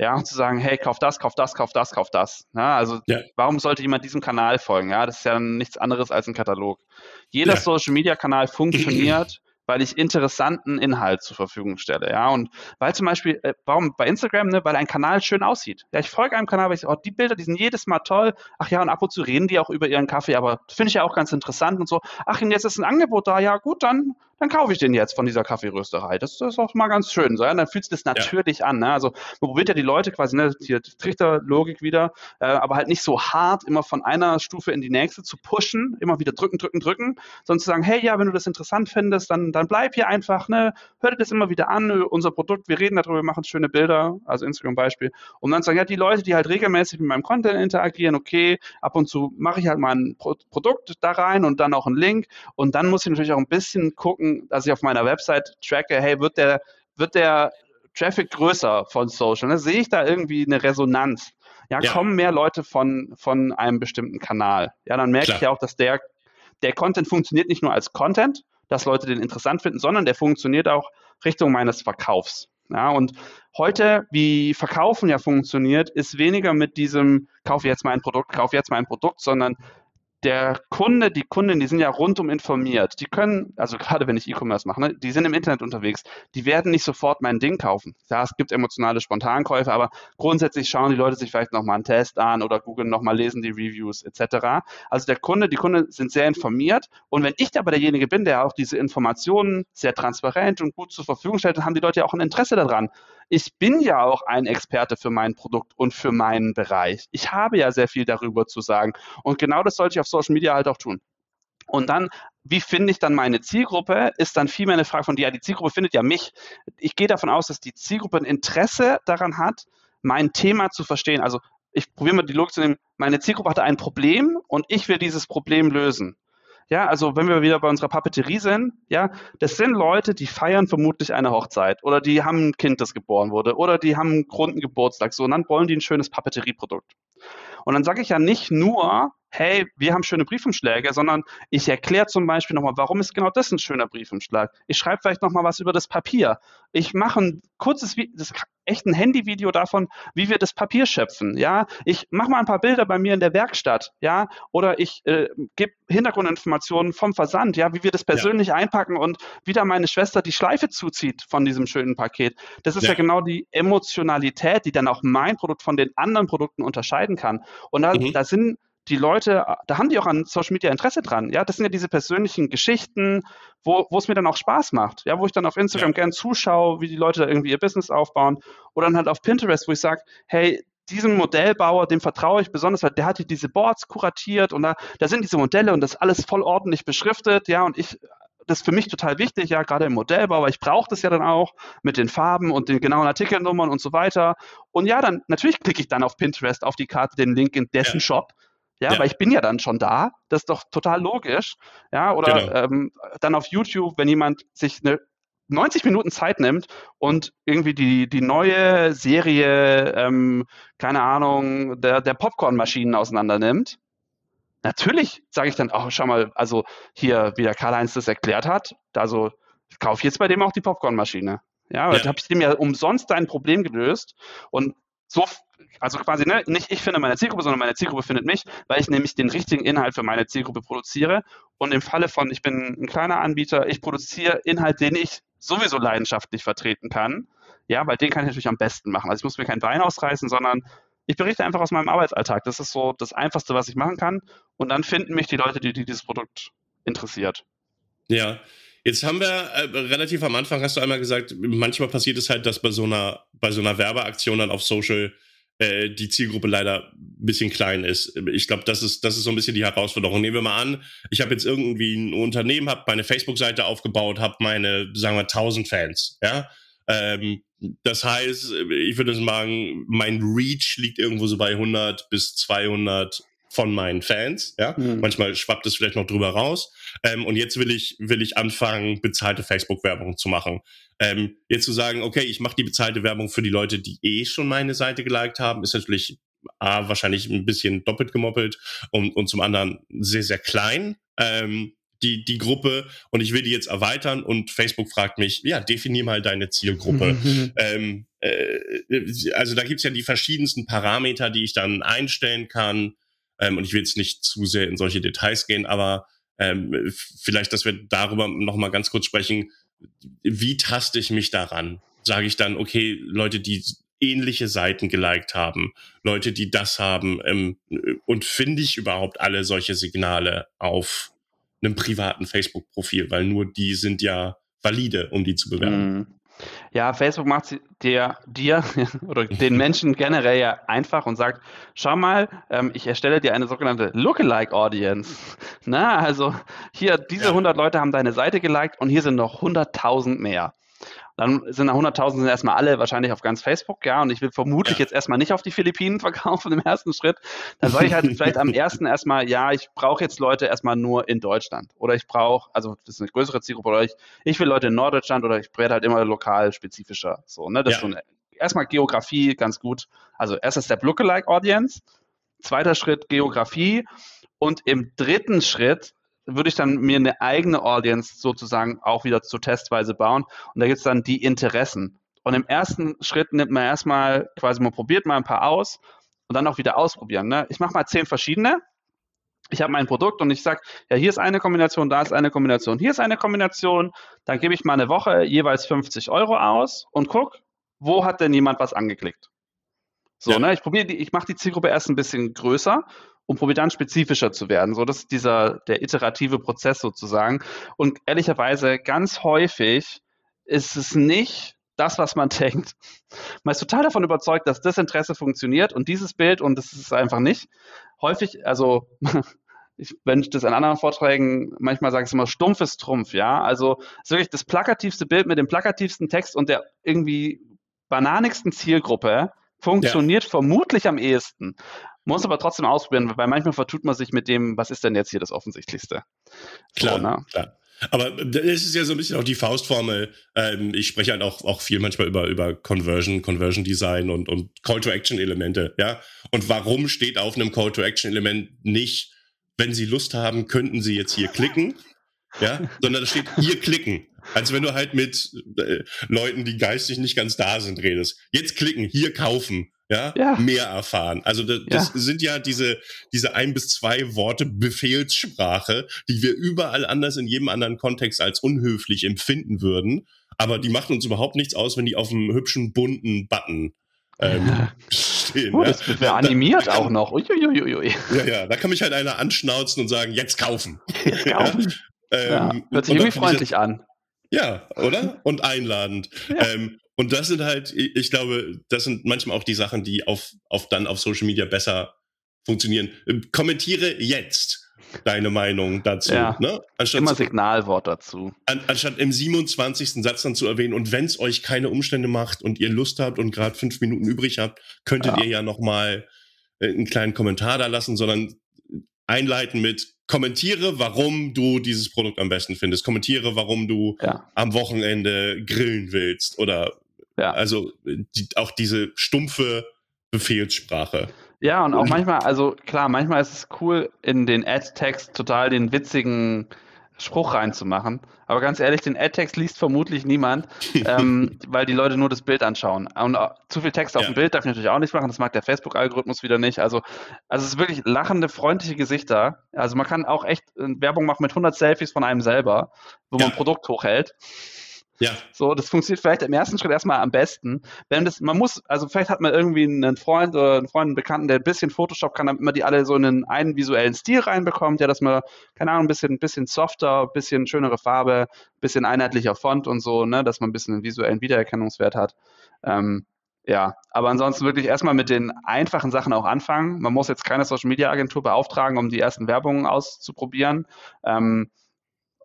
ja, und zu sagen, hey, kauf das, kauf das, kauf das, kauf das. Ja, also ja. warum sollte jemand diesem Kanal folgen? Ja, das ist ja nichts anderes als ein Katalog. Jeder ja. Social Media Kanal funktioniert, weil ich interessanten Inhalt zur Verfügung stelle. Ja, und weil zum Beispiel, äh, warum bei Instagram, ne, weil ein Kanal schön aussieht. Ja, ich folge einem Kanal, weil ich, oh, die Bilder, die sind jedes Mal toll. Ach ja, und ab und zu reden die auch über ihren Kaffee, aber finde ich ja auch ganz interessant und so. Ach, und jetzt ist ein Angebot da, ja gut, dann dann kaufe ich den jetzt von dieser Kaffeerösterei. Das, das ist auch mal ganz schön. So, ja? dann fühlt sich das natürlich ja. an. Ne? Also man probiert ja die Leute quasi, ne, hier Trichterlogik wieder, äh, aber halt nicht so hart immer von einer Stufe in die nächste zu pushen, immer wieder drücken, drücken, drücken, sondern zu sagen, hey, ja, wenn du das interessant findest, dann, dann bleib hier einfach, ne, hör dir das immer wieder an, unser Produkt, wir reden darüber, wir machen schöne Bilder, also Instagram-Beispiel, und dann sagen, ja, die Leute, die halt regelmäßig mit meinem Content interagieren, okay, ab und zu mache ich halt mal ein Pro Produkt da rein und dann auch einen Link und dann muss ich natürlich auch ein bisschen gucken, dass ich auf meiner Website tracke, hey, wird der, wird der Traffic größer von Social? Ne? Sehe ich da irgendwie eine Resonanz? Ja, ja, kommen mehr Leute von, von einem bestimmten Kanal. Ja, dann merke Klar. ich ja auch, dass der, der Content funktioniert nicht nur als Content, dass Leute den interessant finden, sondern der funktioniert auch Richtung meines Verkaufs. Ja, und heute, wie Verkaufen ja funktioniert, ist weniger mit diesem, kauf jetzt mein Produkt, kauf jetzt mein Produkt, sondern der Kunde, die Kundin, die sind ja rundum informiert. Die können, also gerade wenn ich E-Commerce mache, ne, die sind im Internet unterwegs. Die werden nicht sofort mein Ding kaufen. Ja, es gibt emotionale Spontankäufe, aber grundsätzlich schauen die Leute sich vielleicht nochmal einen Test an oder googeln nochmal, lesen die Reviews etc. Also der Kunde, die Kunden sind sehr informiert. Und wenn ich aber derjenige bin, der auch diese Informationen sehr transparent und gut zur Verfügung stellt, dann haben die Leute ja auch ein Interesse daran, ich bin ja auch ein Experte für mein Produkt und für meinen Bereich. Ich habe ja sehr viel darüber zu sagen. Und genau das sollte ich auf Social Media halt auch tun. Und dann, wie finde ich dann meine Zielgruppe, ist dann vielmehr eine Frage von. Ja, die Zielgruppe findet ja mich. Ich gehe davon aus, dass die Zielgruppe ein Interesse daran hat, mein Thema zu verstehen. Also ich probiere mal die Logik zu nehmen. Meine Zielgruppe hatte ein Problem und ich will dieses Problem lösen. Ja, also wenn wir wieder bei unserer Papeterie sind, ja, das sind Leute, die feiern vermutlich eine Hochzeit oder die haben ein Kind, das geboren wurde oder die haben einen runden Geburtstag, so, und dann wollen die ein schönes Papeterieprodukt. Und dann sage ich ja nicht nur, hey, wir haben schöne Briefumschläge, sondern ich erkläre zum Beispiel nochmal, warum ist genau das ein schöner Briefumschlag. Ich schreibe vielleicht nochmal was über das Papier. Ich mache ein kurzes, das echt ein Handyvideo davon, wie wir das Papier schöpfen. Ja, ich mache mal ein paar Bilder bei mir in der Werkstatt. Ja, oder ich äh, gebe Hintergrundinformationen vom Versand. Ja, wie wir das persönlich ja. einpacken und wie da meine Schwester die Schleife zuzieht von diesem schönen Paket. Das ist ja, ja genau die Emotionalität, die dann auch mein Produkt von den anderen Produkten unterscheiden kann. Und da, mhm. da sind die Leute, da haben die auch an Social Media Interesse dran. Ja, das sind ja diese persönlichen Geschichten, wo, wo es mir dann auch Spaß macht. Ja, wo ich dann auf Instagram ja. gern zuschaue, wie die Leute da irgendwie ihr Business aufbauen. Oder dann halt auf Pinterest, wo ich sage, hey, diesem Modellbauer, dem vertraue ich besonders, weil der hat hier diese Boards kuratiert und da, da sind diese Modelle und das ist alles voll ordentlich beschriftet, ja, und ich das ist für mich total wichtig, ja, gerade im Modellbau, weil ich brauche das ja dann auch mit den Farben und den genauen Artikelnummern und so weiter. Und ja, dann natürlich klicke ich dann auf Pinterest auf die Karte den Link in dessen ja. Shop ja, ja, weil ich bin ja dann schon da. Das ist doch total logisch. Ja, oder genau. ähm, dann auf YouTube, wenn jemand sich eine 90 Minuten Zeit nimmt und irgendwie die, die neue Serie, ähm, keine Ahnung, der, der Popcornmaschinen auseinander nimmt. Natürlich sage ich dann, oh, schau mal, also hier, wie der Karl-Heinz das erklärt hat, also ich kaufe jetzt bei dem auch die Popcornmaschine. Ja, ja. da habe ich dem ja umsonst ein Problem gelöst. Und so also quasi ne, nicht ich finde meine Zielgruppe, sondern meine Zielgruppe findet mich, weil ich nämlich den richtigen Inhalt für meine Zielgruppe produziere. Und im Falle von, ich bin ein kleiner Anbieter, ich produziere Inhalt, den ich sowieso leidenschaftlich vertreten kann. Ja, weil den kann ich natürlich am besten machen. Also ich muss mir kein Bein ausreißen, sondern ich berichte einfach aus meinem Arbeitsalltag. Das ist so das Einfachste, was ich machen kann. Und dann finden mich die Leute, die, die dieses Produkt interessiert. Ja, Jetzt haben wir äh, relativ am Anfang hast du einmal gesagt, manchmal passiert es halt, dass bei so einer bei so einer Werbeaktion dann auf Social äh, die Zielgruppe leider ein bisschen klein ist. Ich glaube, das ist, das ist so ein bisschen die Herausforderung. Nehmen wir mal an, ich habe jetzt irgendwie ein Unternehmen, habe meine Facebook-Seite aufgebaut, habe meine, sagen wir, 1000 Fans, ja. Ähm, das heißt, ich würde sagen, mein Reach liegt irgendwo so bei 100 bis 200 von meinen Fans. Ja, mhm. manchmal schwappt es vielleicht noch drüber raus. Ähm, und jetzt will ich will ich anfangen, bezahlte Facebook-Werbung zu machen. Ähm, jetzt zu sagen, okay, ich mache die bezahlte Werbung für die Leute, die eh schon meine Seite geliked haben, ist natürlich A, wahrscheinlich ein bisschen doppelt gemoppelt und, und zum anderen sehr, sehr klein. Ähm, die, die Gruppe und ich will die jetzt erweitern und Facebook fragt mich, ja, definier mal deine Zielgruppe. ähm, äh, also da gibt's ja die verschiedensten Parameter, die ich dann einstellen kann. Ähm, und ich will jetzt nicht zu sehr in solche Details gehen, aber ähm, vielleicht, dass wir darüber nochmal ganz kurz sprechen, wie taste ich mich daran? Sage ich dann, okay, Leute, die ähnliche Seiten geliked haben, Leute, die das haben, ähm, und finde ich überhaupt alle solche Signale auf, einem privaten Facebook-Profil, weil nur die sind ja valide, um die zu bewerben. Ja, Facebook macht dir, dir oder den Menschen generell ja einfach und sagt, schau mal, ähm, ich erstelle dir eine sogenannte Lookalike Audience. Na, also hier, diese 100 Leute haben deine Seite geliked und hier sind noch 100.000 mehr. Dann sind 100.000 erstmal alle wahrscheinlich auf ganz Facebook, ja, und ich will vermutlich ja. jetzt erstmal nicht auf die Philippinen verkaufen im ersten Schritt. Dann sage ich halt vielleicht am ersten erstmal, ja, ich brauche jetzt Leute erstmal nur in Deutschland. Oder ich brauche, also das ist eine größere Zielgruppe, oder ich, ich will Leute in Norddeutschland oder ich werde halt immer lokal spezifischer. So, ne? Das ja. ist eine, erstmal Geografie ganz gut. Also erster Step Lookalike Audience, zweiter Schritt Geografie und im dritten Schritt würde ich dann mir eine eigene Audience sozusagen auch wieder zur Testweise bauen. Und da gibt es dann die Interessen. Und im ersten Schritt nimmt man erstmal quasi, man probiert mal ein paar aus und dann auch wieder ausprobieren. Ne? Ich mache mal zehn verschiedene. Ich habe mein Produkt und ich sage, ja, hier ist eine Kombination, da ist eine Kombination, hier ist eine Kombination. Dann gebe ich mal eine Woche jeweils 50 Euro aus und guck, wo hat denn jemand was angeklickt? So, ja. ne, ich probiere, ich mache die Zielgruppe erst ein bisschen größer um probiert dann spezifischer zu werden. So, das ist dieser, der iterative Prozess sozusagen. Und ehrlicherweise ganz häufig ist es nicht das, was man denkt. Man ist total davon überzeugt, dass das Interesse funktioniert und dieses Bild und das ist einfach nicht. Häufig, also ich, wenn ich das in anderen Vorträgen manchmal sage, es immer stumpfes Trumpf, ja. Also es ist wirklich das plakativste Bild mit dem plakativsten Text und der irgendwie bananigsten Zielgruppe funktioniert ja. vermutlich am ehesten. Muss aber trotzdem ausprobieren, weil manchmal vertut man sich mit dem, was ist denn jetzt hier das Offensichtlichste. Klar, so, ne? klar. Aber es ist ja so ein bisschen auch die Faustformel. Ähm, ich spreche halt auch, auch viel manchmal über, über Conversion, Conversion Design und, und Call-to-Action-Elemente, ja. Und warum steht auf einem Call-to-Action-Element nicht, wenn Sie Lust haben, könnten Sie jetzt hier klicken, ja, sondern da steht hier klicken. Als wenn du halt mit äh, Leuten, die geistig nicht ganz da sind, redest. Jetzt klicken, hier kaufen ja, ja. mehr erfahren. Also das, das ja. sind ja diese, diese ein bis zwei Worte Befehlssprache, die wir überall anders in jedem anderen Kontext als unhöflich empfinden würden. Aber die machen uns überhaupt nichts aus, wenn die auf einem hübschen, bunten Button ähm, stehen. Oh, ja. Das wird ja animiert da, auch noch. Uiuiuiui. Ja, ja, da kann mich halt einer anschnauzen und sagen, jetzt kaufen. Jetzt kaufen. ähm, Hört sich irgendwie freundlich an. Ja, oder? Und einladend. Ja. Ähm, und das sind halt, ich glaube, das sind manchmal auch die Sachen, die auf, auf dann auf Social Media besser funktionieren. Ähm, kommentiere jetzt deine Meinung dazu. Ja, ne? Anstatt immer Signalwort dazu. An, anstatt im 27. Satz dann zu erwähnen, und wenn es euch keine Umstände macht und ihr Lust habt und gerade fünf Minuten übrig habt, könntet ja. ihr ja noch mal äh, einen kleinen Kommentar da lassen, sondern einleiten mit kommentiere, warum du dieses Produkt am besten findest. Kommentiere, warum du ja. am Wochenende grillen willst oder ja. Also die, auch diese stumpfe Befehlssprache. Ja, und auch manchmal, also klar, manchmal ist es cool, in den Ad-Text total den witzigen Spruch reinzumachen. Aber ganz ehrlich, den Ad-Text liest vermutlich niemand, ähm, weil die Leute nur das Bild anschauen. Und uh, zu viel Text auf ja. dem Bild darf ich natürlich auch nicht machen. Das mag der Facebook-Algorithmus wieder nicht. Also, also es ist wirklich lachende, freundliche Gesichter. Also man kann auch echt äh, Werbung machen mit 100 Selfies von einem selber, wo ja. man ein Produkt hochhält. Ja. So, das funktioniert vielleicht im ersten Schritt erstmal am besten. Wenn das, man muss, also vielleicht hat man irgendwie einen Freund oder einen Freund, einen Bekannten, der ein bisschen Photoshop kann, damit man die alle so in einen, visuellen Stil reinbekommt, ja, dass man, keine Ahnung, ein bisschen, ein bisschen softer, ein bisschen schönere Farbe, ein bisschen einheitlicher Font und so, ne, dass man ein bisschen einen visuellen Wiedererkennungswert hat. Ähm, ja, aber ansonsten wirklich erstmal mit den einfachen Sachen auch anfangen. Man muss jetzt keine Social Media Agentur beauftragen, um die ersten Werbungen auszuprobieren. Ähm,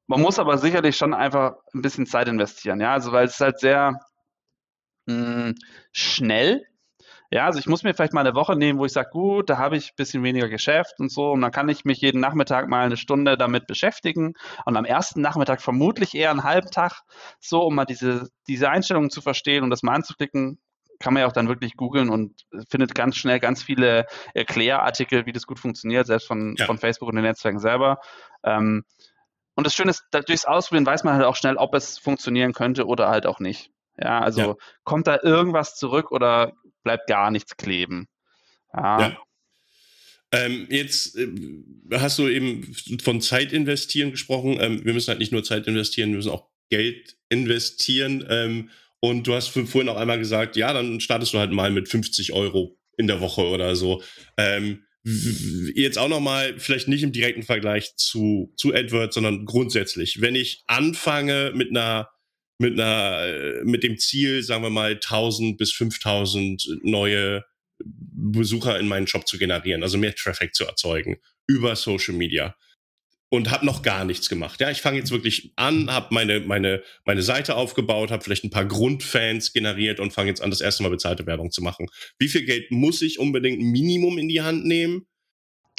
man muss aber sicherlich schon einfach ein bisschen Zeit investieren, ja, also weil es halt sehr mh, hm, schnell ja, also ich muss mir vielleicht mal eine Woche nehmen, wo ich sage, gut, da habe ich ein bisschen weniger Geschäft und so. Und dann kann ich mich jeden Nachmittag mal eine Stunde damit beschäftigen. Und am ersten Nachmittag vermutlich eher einen halben Tag, so um mal diese, diese Einstellungen zu verstehen und das mal anzuklicken. Kann man ja auch dann wirklich googeln und findet ganz schnell ganz viele Erklärartikel, wie das gut funktioniert, selbst von, ja. von Facebook und den Netzwerken selber. Ähm, und das Schöne ist, durchs Ausprobieren weiß man halt auch schnell, ob es funktionieren könnte oder halt auch nicht. Ja, also ja. kommt da irgendwas zurück oder bleibt gar nichts kleben? Ja. ja. Ähm, jetzt äh, hast du eben von Zeit investieren gesprochen. Ähm, wir müssen halt nicht nur Zeit investieren, wir müssen auch Geld investieren. Ähm, und du hast vorhin auch einmal gesagt, ja, dann startest du halt mal mit 50 Euro in der Woche oder so. Ähm, jetzt auch nochmal, vielleicht nicht im direkten Vergleich zu, zu AdWords, sondern grundsätzlich, wenn ich anfange mit einer, mit einer, äh, mit dem Ziel, sagen wir mal, 1000 bis 5000 neue Besucher in meinen Shop zu generieren, also mehr Traffic zu erzeugen über Social Media und habe noch gar nichts gemacht. Ja, ich fange jetzt wirklich an, habe meine meine meine Seite aufgebaut, habe vielleicht ein paar Grundfans generiert und fange jetzt an, das erste Mal bezahlte Werbung zu machen. Wie viel Geld muss ich unbedingt Minimum in die Hand nehmen?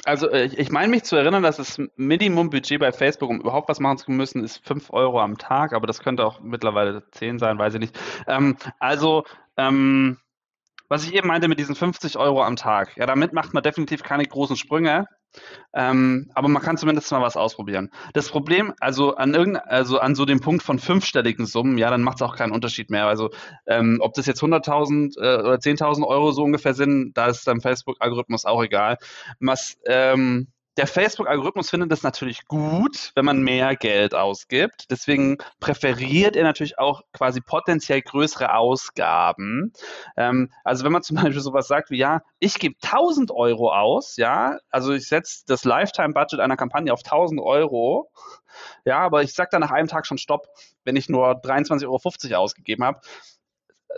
Also äh, ich, ich meine mich zu erinnern, dass das Minimumbudget bei Facebook, um überhaupt was machen zu müssen, ist 5 Euro am Tag, aber das könnte auch mittlerweile 10 sein, weiß ich nicht. Ähm, also ähm, was ich eben meinte mit diesen 50 Euro am Tag, ja, damit macht man definitiv keine großen Sprünge. Ähm, aber man kann zumindest mal was ausprobieren. Das Problem, also an irgendein, also an so dem Punkt von fünfstelligen Summen, ja, dann macht es auch keinen Unterschied mehr. Also ähm, ob das jetzt 100.000 äh, oder 10.000 Euro so ungefähr sind, da ist dann Facebook-Algorithmus auch egal. Was ähm, der Facebook-Algorithmus findet es natürlich gut, wenn man mehr Geld ausgibt. Deswegen präferiert er natürlich auch quasi potenziell größere Ausgaben. Ähm, also wenn man zum Beispiel sowas sagt wie, ja, ich gebe 1000 Euro aus, ja, also ich setze das Lifetime-Budget einer Kampagne auf 1000 Euro, ja, aber ich sage dann nach einem Tag schon Stopp, wenn ich nur 23,50 Euro ausgegeben habe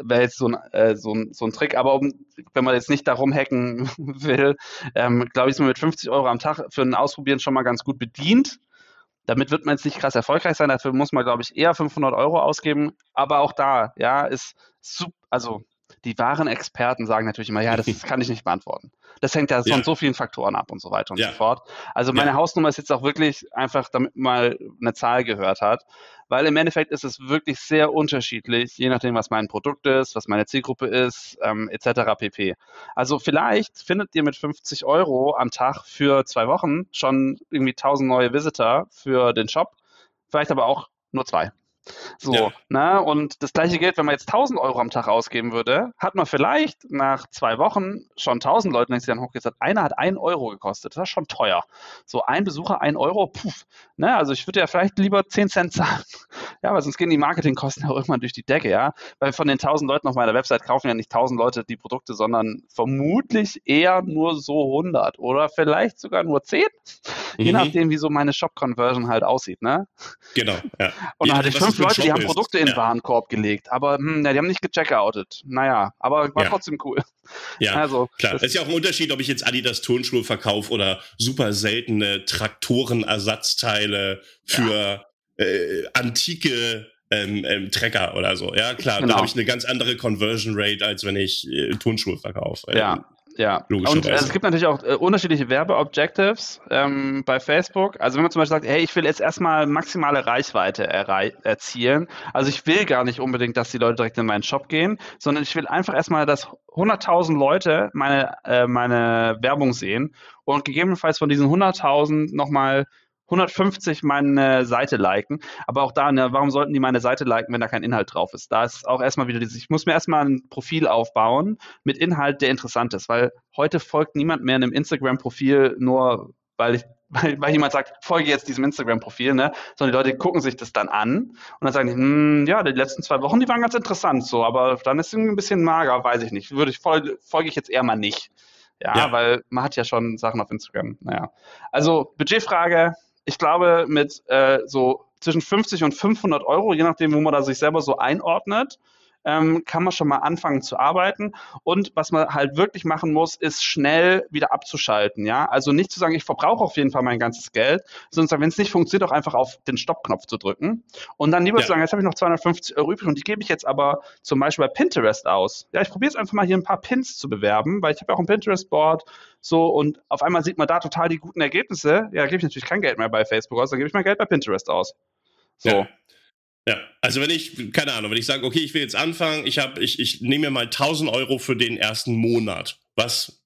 wäre jetzt so ein, äh, so, ein, so ein Trick. Aber um, wenn man jetzt nicht darum hacken will, ähm, glaube ich, ist man mit 50 Euro am Tag für ein Ausprobieren schon mal ganz gut bedient. Damit wird man jetzt nicht krass erfolgreich sein. Dafür muss man, glaube ich, eher 500 Euro ausgeben. Aber auch da, ja, ist super, also die wahren Experten sagen natürlich immer, ja, das, kann ich nicht beantworten. Das hängt ja, ja. von so vielen Faktoren ab und so weiter und ja. so fort. Also meine ja. Hausnummer ist jetzt auch wirklich einfach, damit man mal eine Zahl gehört hat, weil im Endeffekt ist es wirklich sehr unterschiedlich, je nachdem, was mein Produkt ist, was meine Zielgruppe ist, ähm, etc. pp. Also vielleicht findet ihr mit 50 Euro am Tag für zwei Wochen schon irgendwie 1000 neue Visitor für den Shop, vielleicht aber auch nur zwei. So, ja. ne? Und das gleiche Geld, wenn man jetzt 1000 Euro am Tag ausgeben würde, hat man vielleicht nach zwei Wochen schon 1000 Leute, wenn Leuten dann hochgesetzt. Einer hat 1 Euro gekostet. Das ist schon teuer. So ein Besucher 1 Euro, puff. Ne? Also ich würde ja vielleicht lieber 10 Cent zahlen. ja, weil sonst gehen die Marketingkosten ja irgendwann durch die Decke, ja. Weil von den 1000 Leuten auf meiner Website kaufen ja nicht 1000 Leute die Produkte, sondern vermutlich eher nur so 100 oder vielleicht sogar nur 10. Mhm. Je nachdem, wie so meine Shop-Conversion halt aussieht, ne? Genau, ja. Und dann hatte ich 5 gibt Leute, die haben Produkte in den ja. Warenkorb gelegt, aber hm, ja, die haben nicht gecheckoutet. Naja, aber war ja. trotzdem cool. Ja, also, klar. Es ist ja auch ein Unterschied, ob ich jetzt Adidas Turnschuhe verkaufe oder super seltene Traktorenersatzteile für äh, antike ähm, ähm, Trecker oder so. Ja, klar, genau. da habe ich eine ganz andere Conversion Rate, als wenn ich äh, Turnschuhe verkaufe. Ja. Ähm, ja, und äh, es gibt natürlich auch äh, unterschiedliche Werbeobjectives ähm, bei Facebook. Also wenn man zum Beispiel sagt, hey, ich will jetzt erstmal maximale Reichweite erzielen. Also ich will gar nicht unbedingt, dass die Leute direkt in meinen Shop gehen, sondern ich will einfach erstmal, dass 100.000 Leute meine, äh, meine Werbung sehen und gegebenenfalls von diesen 100.000 nochmal 150 meine Seite liken. Aber auch da, ne, warum sollten die meine Seite liken, wenn da kein Inhalt drauf ist? Da ist auch erstmal wieder dieses, ich muss mir erstmal ein Profil aufbauen mit Inhalt, der interessant ist, weil heute folgt niemand mehr einem Instagram-Profil nur, weil ich weil, weil jemand sagt, folge jetzt diesem Instagram-Profil, ne? Sondern die Leute gucken sich das dann an und dann sagen die, hm, ja, die letzten zwei Wochen, die waren ganz interessant, so, aber dann ist es ein bisschen mager, weiß ich nicht. Würde ich folge, folge ich jetzt eher mal nicht. Ja, ja, weil man hat ja schon Sachen auf Instagram. Naja. Also Budgetfrage, ich glaube, mit äh, so zwischen 50 und 500 Euro, je nachdem, wo man da sich selber so einordnet, ähm, kann man schon mal anfangen zu arbeiten. Und was man halt wirklich machen muss, ist schnell wieder abzuschalten. Ja, also nicht zu sagen, ich verbrauche auf jeden Fall mein ganzes Geld, sondern wenn es nicht funktioniert, auch einfach auf den Stoppknopf zu drücken und dann lieber ja. zu sagen, jetzt habe ich noch 250 Euro übrig und die gebe ich jetzt aber zum Beispiel bei Pinterest aus. Ja, ich probiere jetzt einfach mal hier ein paar Pins zu bewerben, weil ich habe ja auch ein Pinterest-Board so und auf einmal sieht man da total die guten Ergebnisse. Ja, da gebe ich natürlich kein Geld mehr bei Facebook aus, dann gebe ich mein Geld bei Pinterest aus. So. Ja. Ja, also wenn ich, keine Ahnung, wenn ich sage, okay, ich will jetzt anfangen, ich habe, ich, ich nehme mir mal 1000 Euro für den ersten Monat, was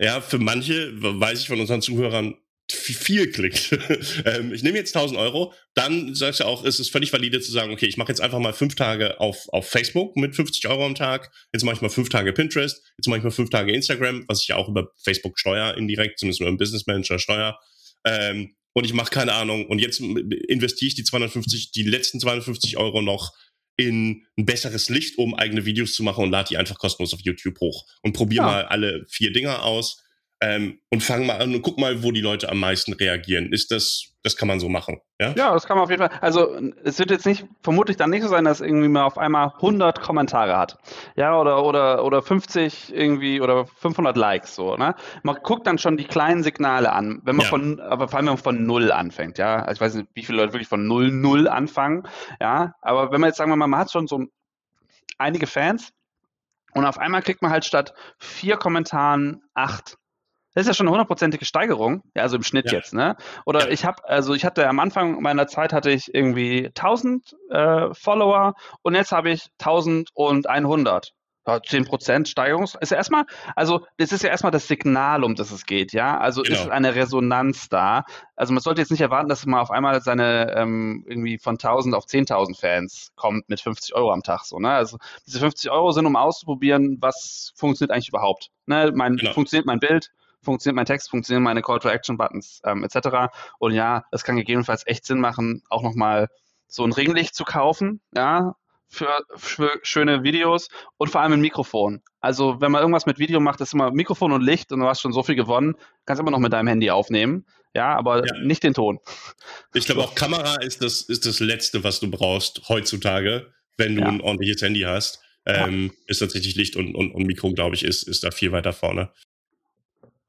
ja für manche, weiß ich von unseren Zuhörern, viel klingt. ähm, ich nehme jetzt 1000 Euro, dann sagst du auch, ist es völlig valide zu sagen, okay, ich mache jetzt einfach mal fünf Tage auf, auf Facebook mit 50 Euro am Tag, jetzt mache ich mal fünf Tage Pinterest, jetzt mache ich mal fünf Tage Instagram, was ich ja auch über Facebook steuere indirekt, zumindest über einen Business Manager steuer. Ähm, und ich mache keine Ahnung und jetzt investiere ich die 250, die letzten 250 Euro noch in ein besseres Licht, um eigene Videos zu machen und lade die einfach kostenlos auf YouTube hoch und probiere ja. mal alle vier Dinger aus. Ähm, und fang mal an und guck mal, wo die Leute am meisten reagieren. Ist das, das kann man so machen, ja? Ja, das kann man auf jeden Fall. Also es wird jetzt nicht, vermutlich dann nicht so sein, dass irgendwie man auf einmal 100 Kommentare hat, ja, oder oder oder 50 irgendwie oder 500 Likes so, ne? Man guckt dann schon die kleinen Signale an, wenn man ja. von, aber vor allem wenn man von null anfängt, ja. Also ich weiß nicht, wie viele Leute wirklich von null null anfangen, ja. Aber wenn man jetzt sagen wir mal, man hat schon so einige Fans und auf einmal kriegt man halt statt vier Kommentaren acht das ist ja schon eine hundertprozentige Steigerung, ja, also im Schnitt ja. jetzt, ne? Oder ja. ich habe, also ich hatte am Anfang meiner Zeit hatte ich irgendwie 1000 äh, Follower und jetzt habe ich 1100. Ja, 10% Steigerung ist ja erstmal, also das ist ja erstmal das Signal, um das es geht, ja. Also genau. ist eine Resonanz da. Also man sollte jetzt nicht erwarten, dass man auf einmal seine ähm, irgendwie von 1000 auf 10.000 Fans kommt mit 50 Euro am Tag, so, ne? Also diese 50 Euro sind, um auszuprobieren, was funktioniert eigentlich überhaupt. Ne? Mein, genau. Funktioniert mein Bild, funktioniert mein Text, funktionieren meine Call-to-Action-Buttons ähm, etc. Und ja, es kann gegebenenfalls echt Sinn machen, auch nochmal so ein Ringlicht zu kaufen, ja, für, für, schöne Videos und vor allem ein Mikrofon. Also wenn man irgendwas mit Video macht, ist immer Mikrofon und Licht und du hast schon so viel gewonnen, kannst immer noch mit deinem Handy aufnehmen. Ja, aber ja. nicht den Ton. Ich glaube auch Kamera ist das, ist das Letzte, was du brauchst heutzutage, wenn du ja. ein ordentliches Handy hast. Ähm, ja. Ist tatsächlich Licht und, und, und Mikro, glaube ich, ist, ist da viel weiter vorne.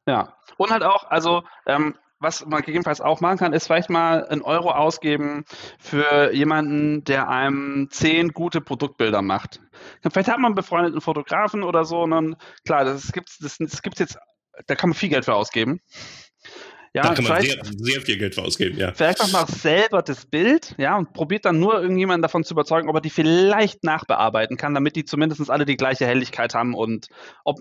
Ja. Und halt auch, also ähm, was man gegebenenfalls auch machen kann, ist vielleicht mal einen Euro ausgeben für jemanden, der einem zehn gute Produktbilder macht. Vielleicht hat man einen befreundeten Fotografen oder so, und dann, klar, das gibt das, das gibt's jetzt, da kann man viel Geld für ausgeben. Ja, da kann man sehr, sehr, viel Geld für ausgeben, ja. Vielleicht macht man auch selber das Bild, ja, und probiert dann nur irgendjemanden davon zu überzeugen, ob er die vielleicht nachbearbeiten kann, damit die zumindest alle die gleiche Helligkeit haben und ob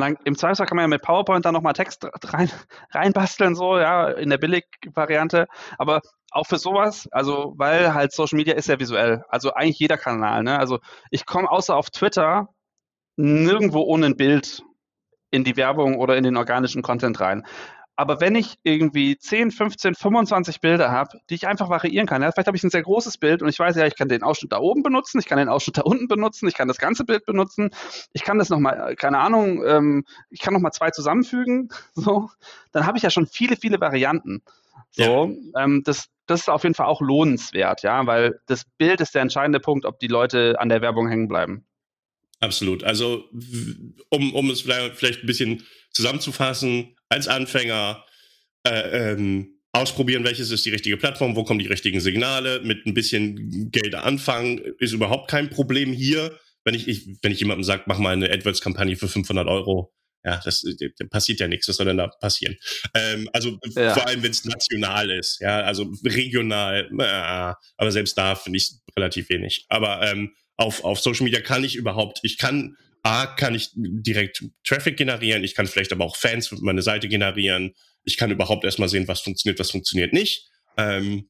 dann im Zweifelsfall kann man ja mit PowerPoint dann nochmal Text rein, reinbasteln, so, ja, in der Billig-Variante. Aber auch für sowas, also, weil halt Social Media ist ja visuell. Also eigentlich jeder Kanal, ne? Also ich komme außer auf Twitter nirgendwo ohne ein Bild in die Werbung oder in den organischen Content rein. Aber wenn ich irgendwie 10, 15, 25 Bilder habe, die ich einfach variieren kann, ja, vielleicht habe ich ein sehr großes Bild und ich weiß ja, ich kann den Ausschnitt da oben benutzen, ich kann den Ausschnitt da unten benutzen, ich kann das ganze Bild benutzen, ich kann das nochmal, keine Ahnung, ähm, ich kann nochmal zwei zusammenfügen, so, dann habe ich ja schon viele, viele Varianten. So, ja. ähm, das, das ist auf jeden Fall auch lohnenswert, ja, weil das Bild ist der entscheidende Punkt, ob die Leute an der Werbung hängen bleiben. Absolut. Also, um, um es vielleicht ein bisschen zusammenzufassen, als Anfänger äh, ähm, ausprobieren, welches ist die richtige Plattform, wo kommen die richtigen Signale, mit ein bisschen Geld anfangen, ist überhaupt kein Problem hier. Wenn ich, ich wenn ich jemandem sage, mach mal eine AdWords-Kampagne für 500 Euro, ja, das, das passiert ja nichts, was soll denn da passieren? Ähm, also ja. vor allem, wenn es national ist, ja, also regional, äh, aber selbst da finde ich relativ wenig. Aber ähm, auf, auf Social Media kann ich überhaupt, ich kann A, kann ich direkt Traffic generieren, ich kann vielleicht aber auch Fans für meine Seite generieren, ich kann überhaupt erstmal sehen, was funktioniert, was funktioniert nicht. Ähm,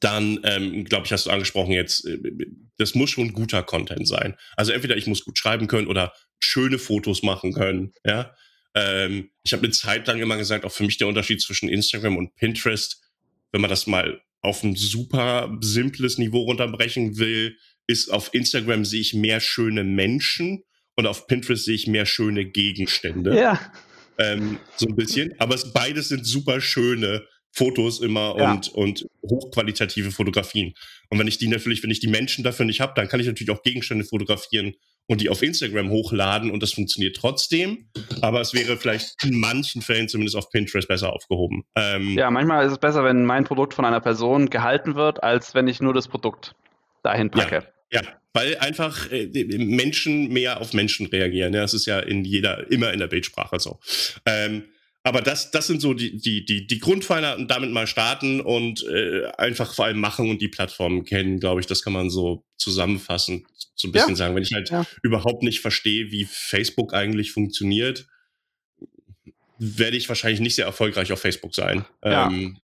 dann, ähm, glaube ich, hast du angesprochen jetzt, äh, das muss schon guter Content sein. Also entweder ich muss gut schreiben können oder schöne Fotos machen können, ja. Ähm, ich habe eine Zeit lang immer gesagt, auch für mich der Unterschied zwischen Instagram und Pinterest, wenn man das mal auf ein super simples Niveau runterbrechen will, ist auf Instagram sehe ich mehr schöne Menschen und auf Pinterest sehe ich mehr schöne Gegenstände. Ja. Ähm, so ein bisschen. Aber es, beides sind super schöne Fotos immer ja. und, und hochqualitative Fotografien. Und wenn ich die natürlich, wenn ich die Menschen dafür nicht habe, dann kann ich natürlich auch Gegenstände fotografieren und die auf Instagram hochladen und das funktioniert trotzdem. Aber es wäre vielleicht in manchen Fällen zumindest auf Pinterest besser aufgehoben. Ähm, ja, manchmal ist es besser, wenn mein Produkt von einer Person gehalten wird, als wenn ich nur das Produkt dahin packe. Ja, ja weil einfach äh, Menschen mehr auf Menschen reagieren. Ja, das ist ja in jeder, immer in der Bildsprache so. Ähm, aber das, das sind so die, die, die, die Grundpfeiler und damit mal starten und äh, einfach vor allem machen und die Plattformen kennen, glaube ich, das kann man so zusammenfassen, so ein bisschen ja. sagen. Wenn ich halt ja. überhaupt nicht verstehe, wie Facebook eigentlich funktioniert, werde ich wahrscheinlich nicht sehr erfolgreich auf Facebook sein. Ja. Ähm,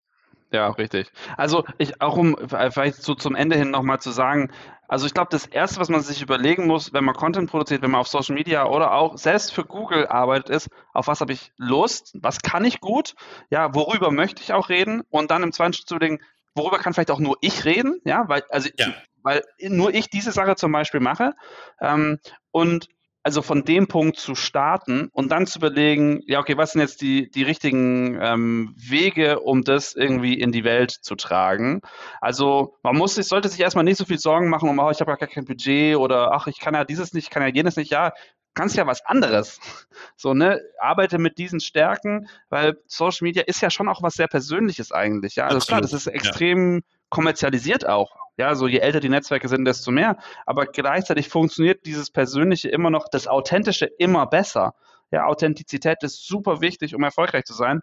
ja, richtig. Also ich auch um vielleicht so zum Ende hin nochmal zu sagen, also ich glaube, das Erste, was man sich überlegen muss, wenn man Content produziert, wenn man auf Social Media oder auch selbst für Google arbeitet, ist, auf was habe ich Lust, was kann ich gut, ja, worüber möchte ich auch reden und dann im zweiten Schritt zu überlegen, worüber kann vielleicht auch nur ich reden, ja, weil, also, ja. weil nur ich diese Sache zum Beispiel mache ähm, und also von dem Punkt zu starten und dann zu überlegen, ja, okay, was sind jetzt die, die richtigen ähm, Wege, um das irgendwie in die Welt zu tragen? Also man muss sich, sollte sich erstmal nicht so viel Sorgen machen, um, oh, ich habe ja gar kein Budget oder ach, ich kann ja dieses nicht, ich kann ja jenes nicht. Ja, kannst ja was anderes. So, ne, arbeite mit diesen Stärken, weil Social Media ist ja schon auch was sehr Persönliches eigentlich. Ja, also klar, das ist extrem ja. Kommerzialisiert auch. Ja, so je älter die Netzwerke sind, desto mehr. Aber gleichzeitig funktioniert dieses Persönliche immer noch, das Authentische immer besser. Ja, Authentizität ist super wichtig, um erfolgreich zu sein.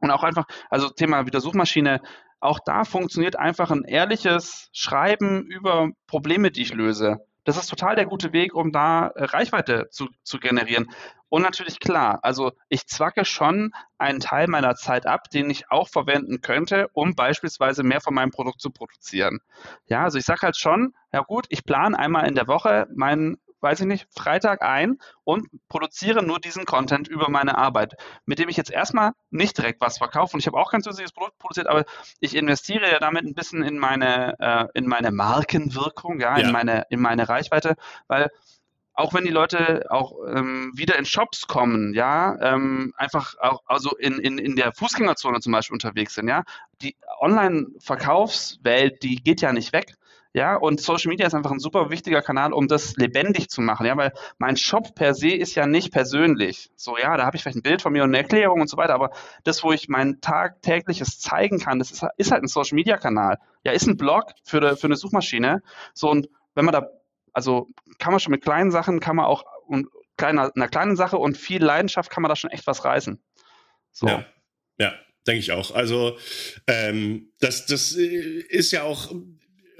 Und auch einfach, also Thema wieder Suchmaschine, auch da funktioniert einfach ein ehrliches Schreiben über Probleme, die ich löse. Das ist total der gute Weg, um da äh, Reichweite zu, zu generieren. Und natürlich klar, also ich zwacke schon einen Teil meiner Zeit ab, den ich auch verwenden könnte, um beispielsweise mehr von meinem Produkt zu produzieren. Ja, also ich sage halt schon, ja gut, ich plane einmal in der Woche meinen weiß ich nicht, Freitag ein und produziere nur diesen Content über meine Arbeit, mit dem ich jetzt erstmal nicht direkt was verkaufe. Und ich habe auch kein zusätzliches Produkt produziert, aber ich investiere ja damit ein bisschen in meine, äh, in meine Markenwirkung, ja, ja, In, meine, in meine Reichweite, weil auch wenn die Leute auch ähm, wieder in Shops kommen, ja, ähm, einfach auch also in, in, in der Fußgängerzone zum Beispiel unterwegs sind, ja, die Online-Verkaufswelt, die geht ja nicht weg. Ja, und Social Media ist einfach ein super wichtiger Kanal, um das lebendig zu machen. Ja, weil mein Shop per se ist ja nicht persönlich. So, ja, da habe ich vielleicht ein Bild von mir und eine Erklärung und so weiter, aber das, wo ich mein tagtägliches zeigen kann, das ist, ist halt ein Social Media Kanal. Ja, ist ein Blog für, für eine Suchmaschine. So, und wenn man da, also kann man schon mit kleinen Sachen, kann man auch, und kleiner, einer kleinen Sache und viel Leidenschaft kann man da schon echt was reißen. So. Ja, ja denke ich auch. Also, ähm, das, das äh, ist ja auch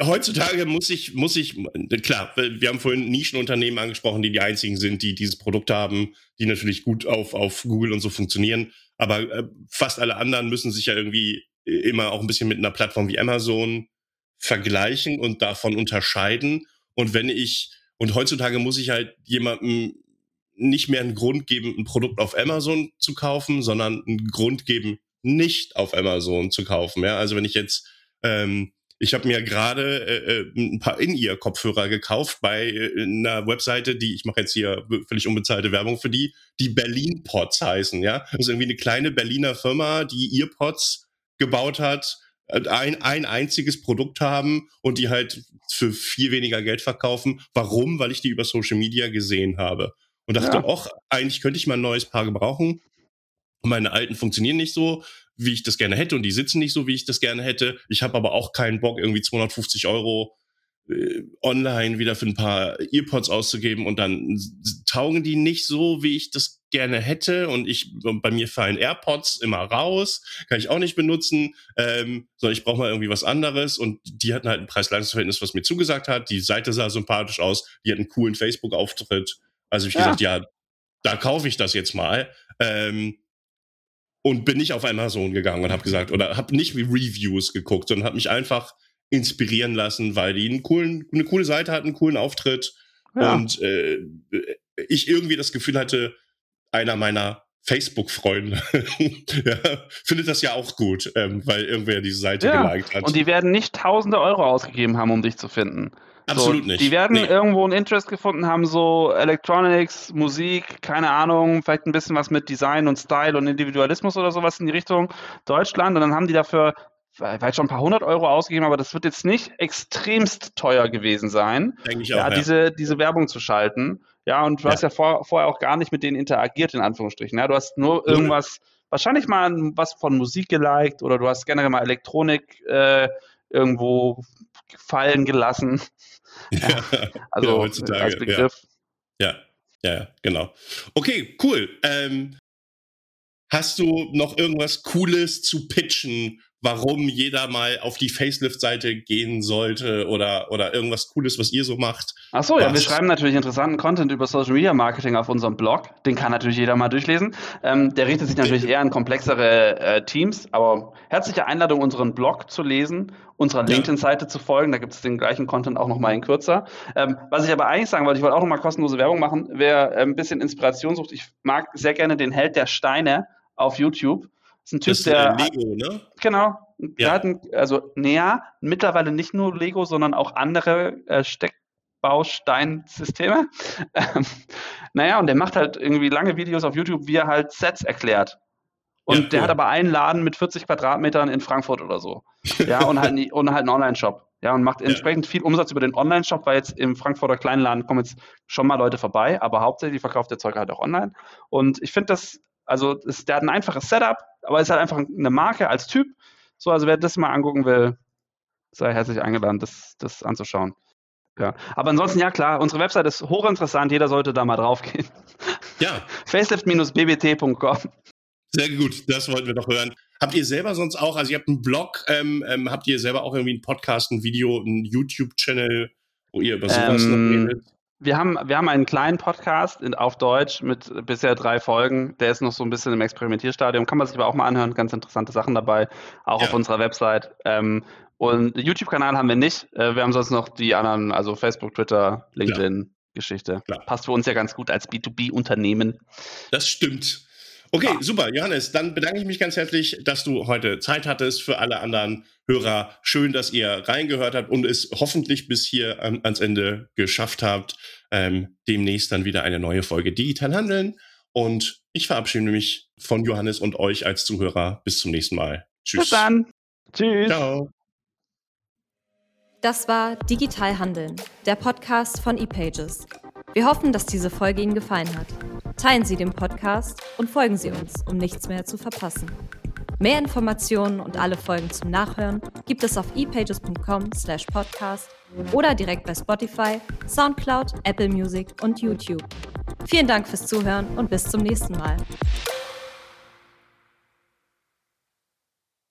heutzutage muss ich, muss ich, klar, wir haben vorhin Nischenunternehmen angesprochen, die die einzigen sind, die dieses Produkt haben, die natürlich gut auf, auf Google und so funktionieren. Aber äh, fast alle anderen müssen sich ja irgendwie immer auch ein bisschen mit einer Plattform wie Amazon vergleichen und davon unterscheiden. Und wenn ich, und heutzutage muss ich halt jemandem nicht mehr einen Grund geben, ein Produkt auf Amazon zu kaufen, sondern einen Grund geben, nicht auf Amazon zu kaufen. Ja, also wenn ich jetzt ähm, ich habe mir gerade äh, äh, ein paar In-Ear-Kopfhörer gekauft bei äh, einer Webseite, die ich mache jetzt hier völlig unbezahlte Werbung für die, die Berlin Pods heißen. Ja, das ist irgendwie eine kleine Berliner Firma, die Earpods gebaut hat, äh, ein, ein einziges Produkt haben und die halt für viel weniger Geld verkaufen. Warum? Weil ich die über Social Media gesehen habe. Und dachte, ja. auch, eigentlich könnte ich mal ein neues Paar gebrauchen. Meine alten funktionieren nicht so wie ich das gerne hätte und die sitzen nicht so, wie ich das gerne hätte. Ich habe aber auch keinen Bock, irgendwie 250 Euro äh, online wieder für ein paar Earpods auszugeben und dann taugen die nicht so, wie ich das gerne hätte und ich bei mir fallen AirPods immer raus, kann ich auch nicht benutzen, ähm, sondern ich brauche mal irgendwie was anderes und die hatten halt ein Preis-Leistungs-Verhältnis, was mir zugesagt hat. Die Seite sah sympathisch aus, die hat einen coolen Facebook-Auftritt. Also ich ja. gesagt, ja, da kaufe ich das jetzt mal. Ähm, und bin nicht auf Amazon gegangen und habe gesagt, oder habe nicht wie Reviews geguckt, sondern habe mich einfach inspirieren lassen, weil die einen coolen, eine coole Seite hat, einen coolen Auftritt ja. und äh, ich irgendwie das Gefühl hatte, einer meiner Facebook-Freunde ja, findet das ja auch gut, ähm, weil irgendwer diese Seite ja. geliked hat. Und die werden nicht tausende Euro ausgegeben haben, um dich zu finden. Absolut so, nicht. Die werden nee. irgendwo ein Interest gefunden haben, so Electronics, Musik, keine Ahnung, vielleicht ein bisschen was mit Design und Style und Individualismus oder sowas in die Richtung Deutschland. Und dann haben die dafür vielleicht schon ein paar hundert Euro ausgegeben, aber das wird jetzt nicht extremst teuer gewesen sein, Denke ich auch, ja, ja. Diese, diese Werbung zu schalten. Ja, und du ja. hast ja vor, vorher auch gar nicht mit denen interagiert, in Anführungsstrichen. Ja, du hast nur irgendwas, wahrscheinlich mal was von Musik geliked oder du hast generell mal Elektronik äh, irgendwo fallen gelassen. Ja, also ja, heutzutage, als Begriff. Ja. ja, ja, genau. Okay, cool. Ähm, hast du noch irgendwas Cooles zu pitchen, warum jeder mal auf die Facelift-Seite gehen sollte oder, oder irgendwas Cooles, was ihr so macht. Ach so, ja, wir schreiben natürlich interessanten Content über Social Media Marketing auf unserem Blog. Den kann natürlich jeder mal durchlesen. Ähm, der richtet sich natürlich eher an komplexere äh, Teams, aber herzliche Einladung, unseren Blog zu lesen, unserer LinkedIn-Seite zu folgen. Da gibt es den gleichen Content auch nochmal in kürzer. Ähm, was ich aber eigentlich sagen wollte, ich wollte auch nochmal kostenlose Werbung machen. Wer äh, ein bisschen Inspiration sucht, ich mag sehr gerne den Held der Steine auf YouTube ist ein Typ, das ist der. Lego, ne? Genau. Der ja. hat ein, also naja, mittlerweile nicht nur Lego, sondern auch andere äh, Steck, Bausteinsysteme. Ähm, naja, und der macht halt irgendwie lange Videos auf YouTube, wie er halt Sets erklärt. Und ja, der cool. hat aber einen Laden mit 40 Quadratmetern in Frankfurt oder so. Ja, und halt, und halt einen Online-Shop. Ja, und macht entsprechend viel Umsatz über den Online-Shop, weil jetzt im Frankfurter Kleinladen kommen jetzt schon mal Leute vorbei, aber hauptsächlich verkauft der Zeug halt auch online. Und ich finde das, also ist, der hat ein einfaches Setup, aber ist halt einfach eine Marke als Typ. So, also wer das mal angucken will, sei herzlich eingeladen, das, das anzuschauen. Ja, aber ansonsten, ja klar, unsere Website ist hochinteressant, jeder sollte da mal draufgehen. Ja. Facelift-bbt.com. Sehr gut, das wollten wir doch hören. Habt ihr selber sonst auch, also ihr habt einen Blog, ähm, ähm, habt ihr selber auch irgendwie einen Podcast, ein Video, einen YouTube-Channel, wo ihr über sowas ähm, noch redet? Wir haben, wir haben einen kleinen Podcast in, auf Deutsch mit bisher drei Folgen. Der ist noch so ein bisschen im Experimentierstadium. Kann man sich aber auch mal anhören. Ganz interessante Sachen dabei. Auch ja. auf unserer Website. Ähm, und YouTube-Kanal haben wir nicht. Äh, wir haben sonst noch die anderen, also Facebook, Twitter, LinkedIn. Geschichte. Klar. Passt für uns ja ganz gut als B2B-Unternehmen. Das stimmt. Okay, ja. super, Johannes. Dann bedanke ich mich ganz herzlich, dass du heute Zeit hattest. Für alle anderen Hörer, schön, dass ihr reingehört habt und es hoffentlich bis hier ähm, ans Ende geschafft habt. Ähm, demnächst dann wieder eine neue Folge Digital Handeln. Und ich verabschiede mich von Johannes und euch als Zuhörer. Bis zum nächsten Mal. Tschüss. Bis dann. Tschüss. Ciao. Das war Digital Handeln, der Podcast von ePages. Wir hoffen, dass diese Folge Ihnen gefallen hat. Teilen Sie den Podcast und folgen Sie uns, um nichts mehr zu verpassen. Mehr Informationen und alle Folgen zum Nachhören gibt es auf epages.com/podcast oder direkt bei Spotify, SoundCloud, Apple Music und YouTube. Vielen Dank fürs Zuhören und bis zum nächsten Mal.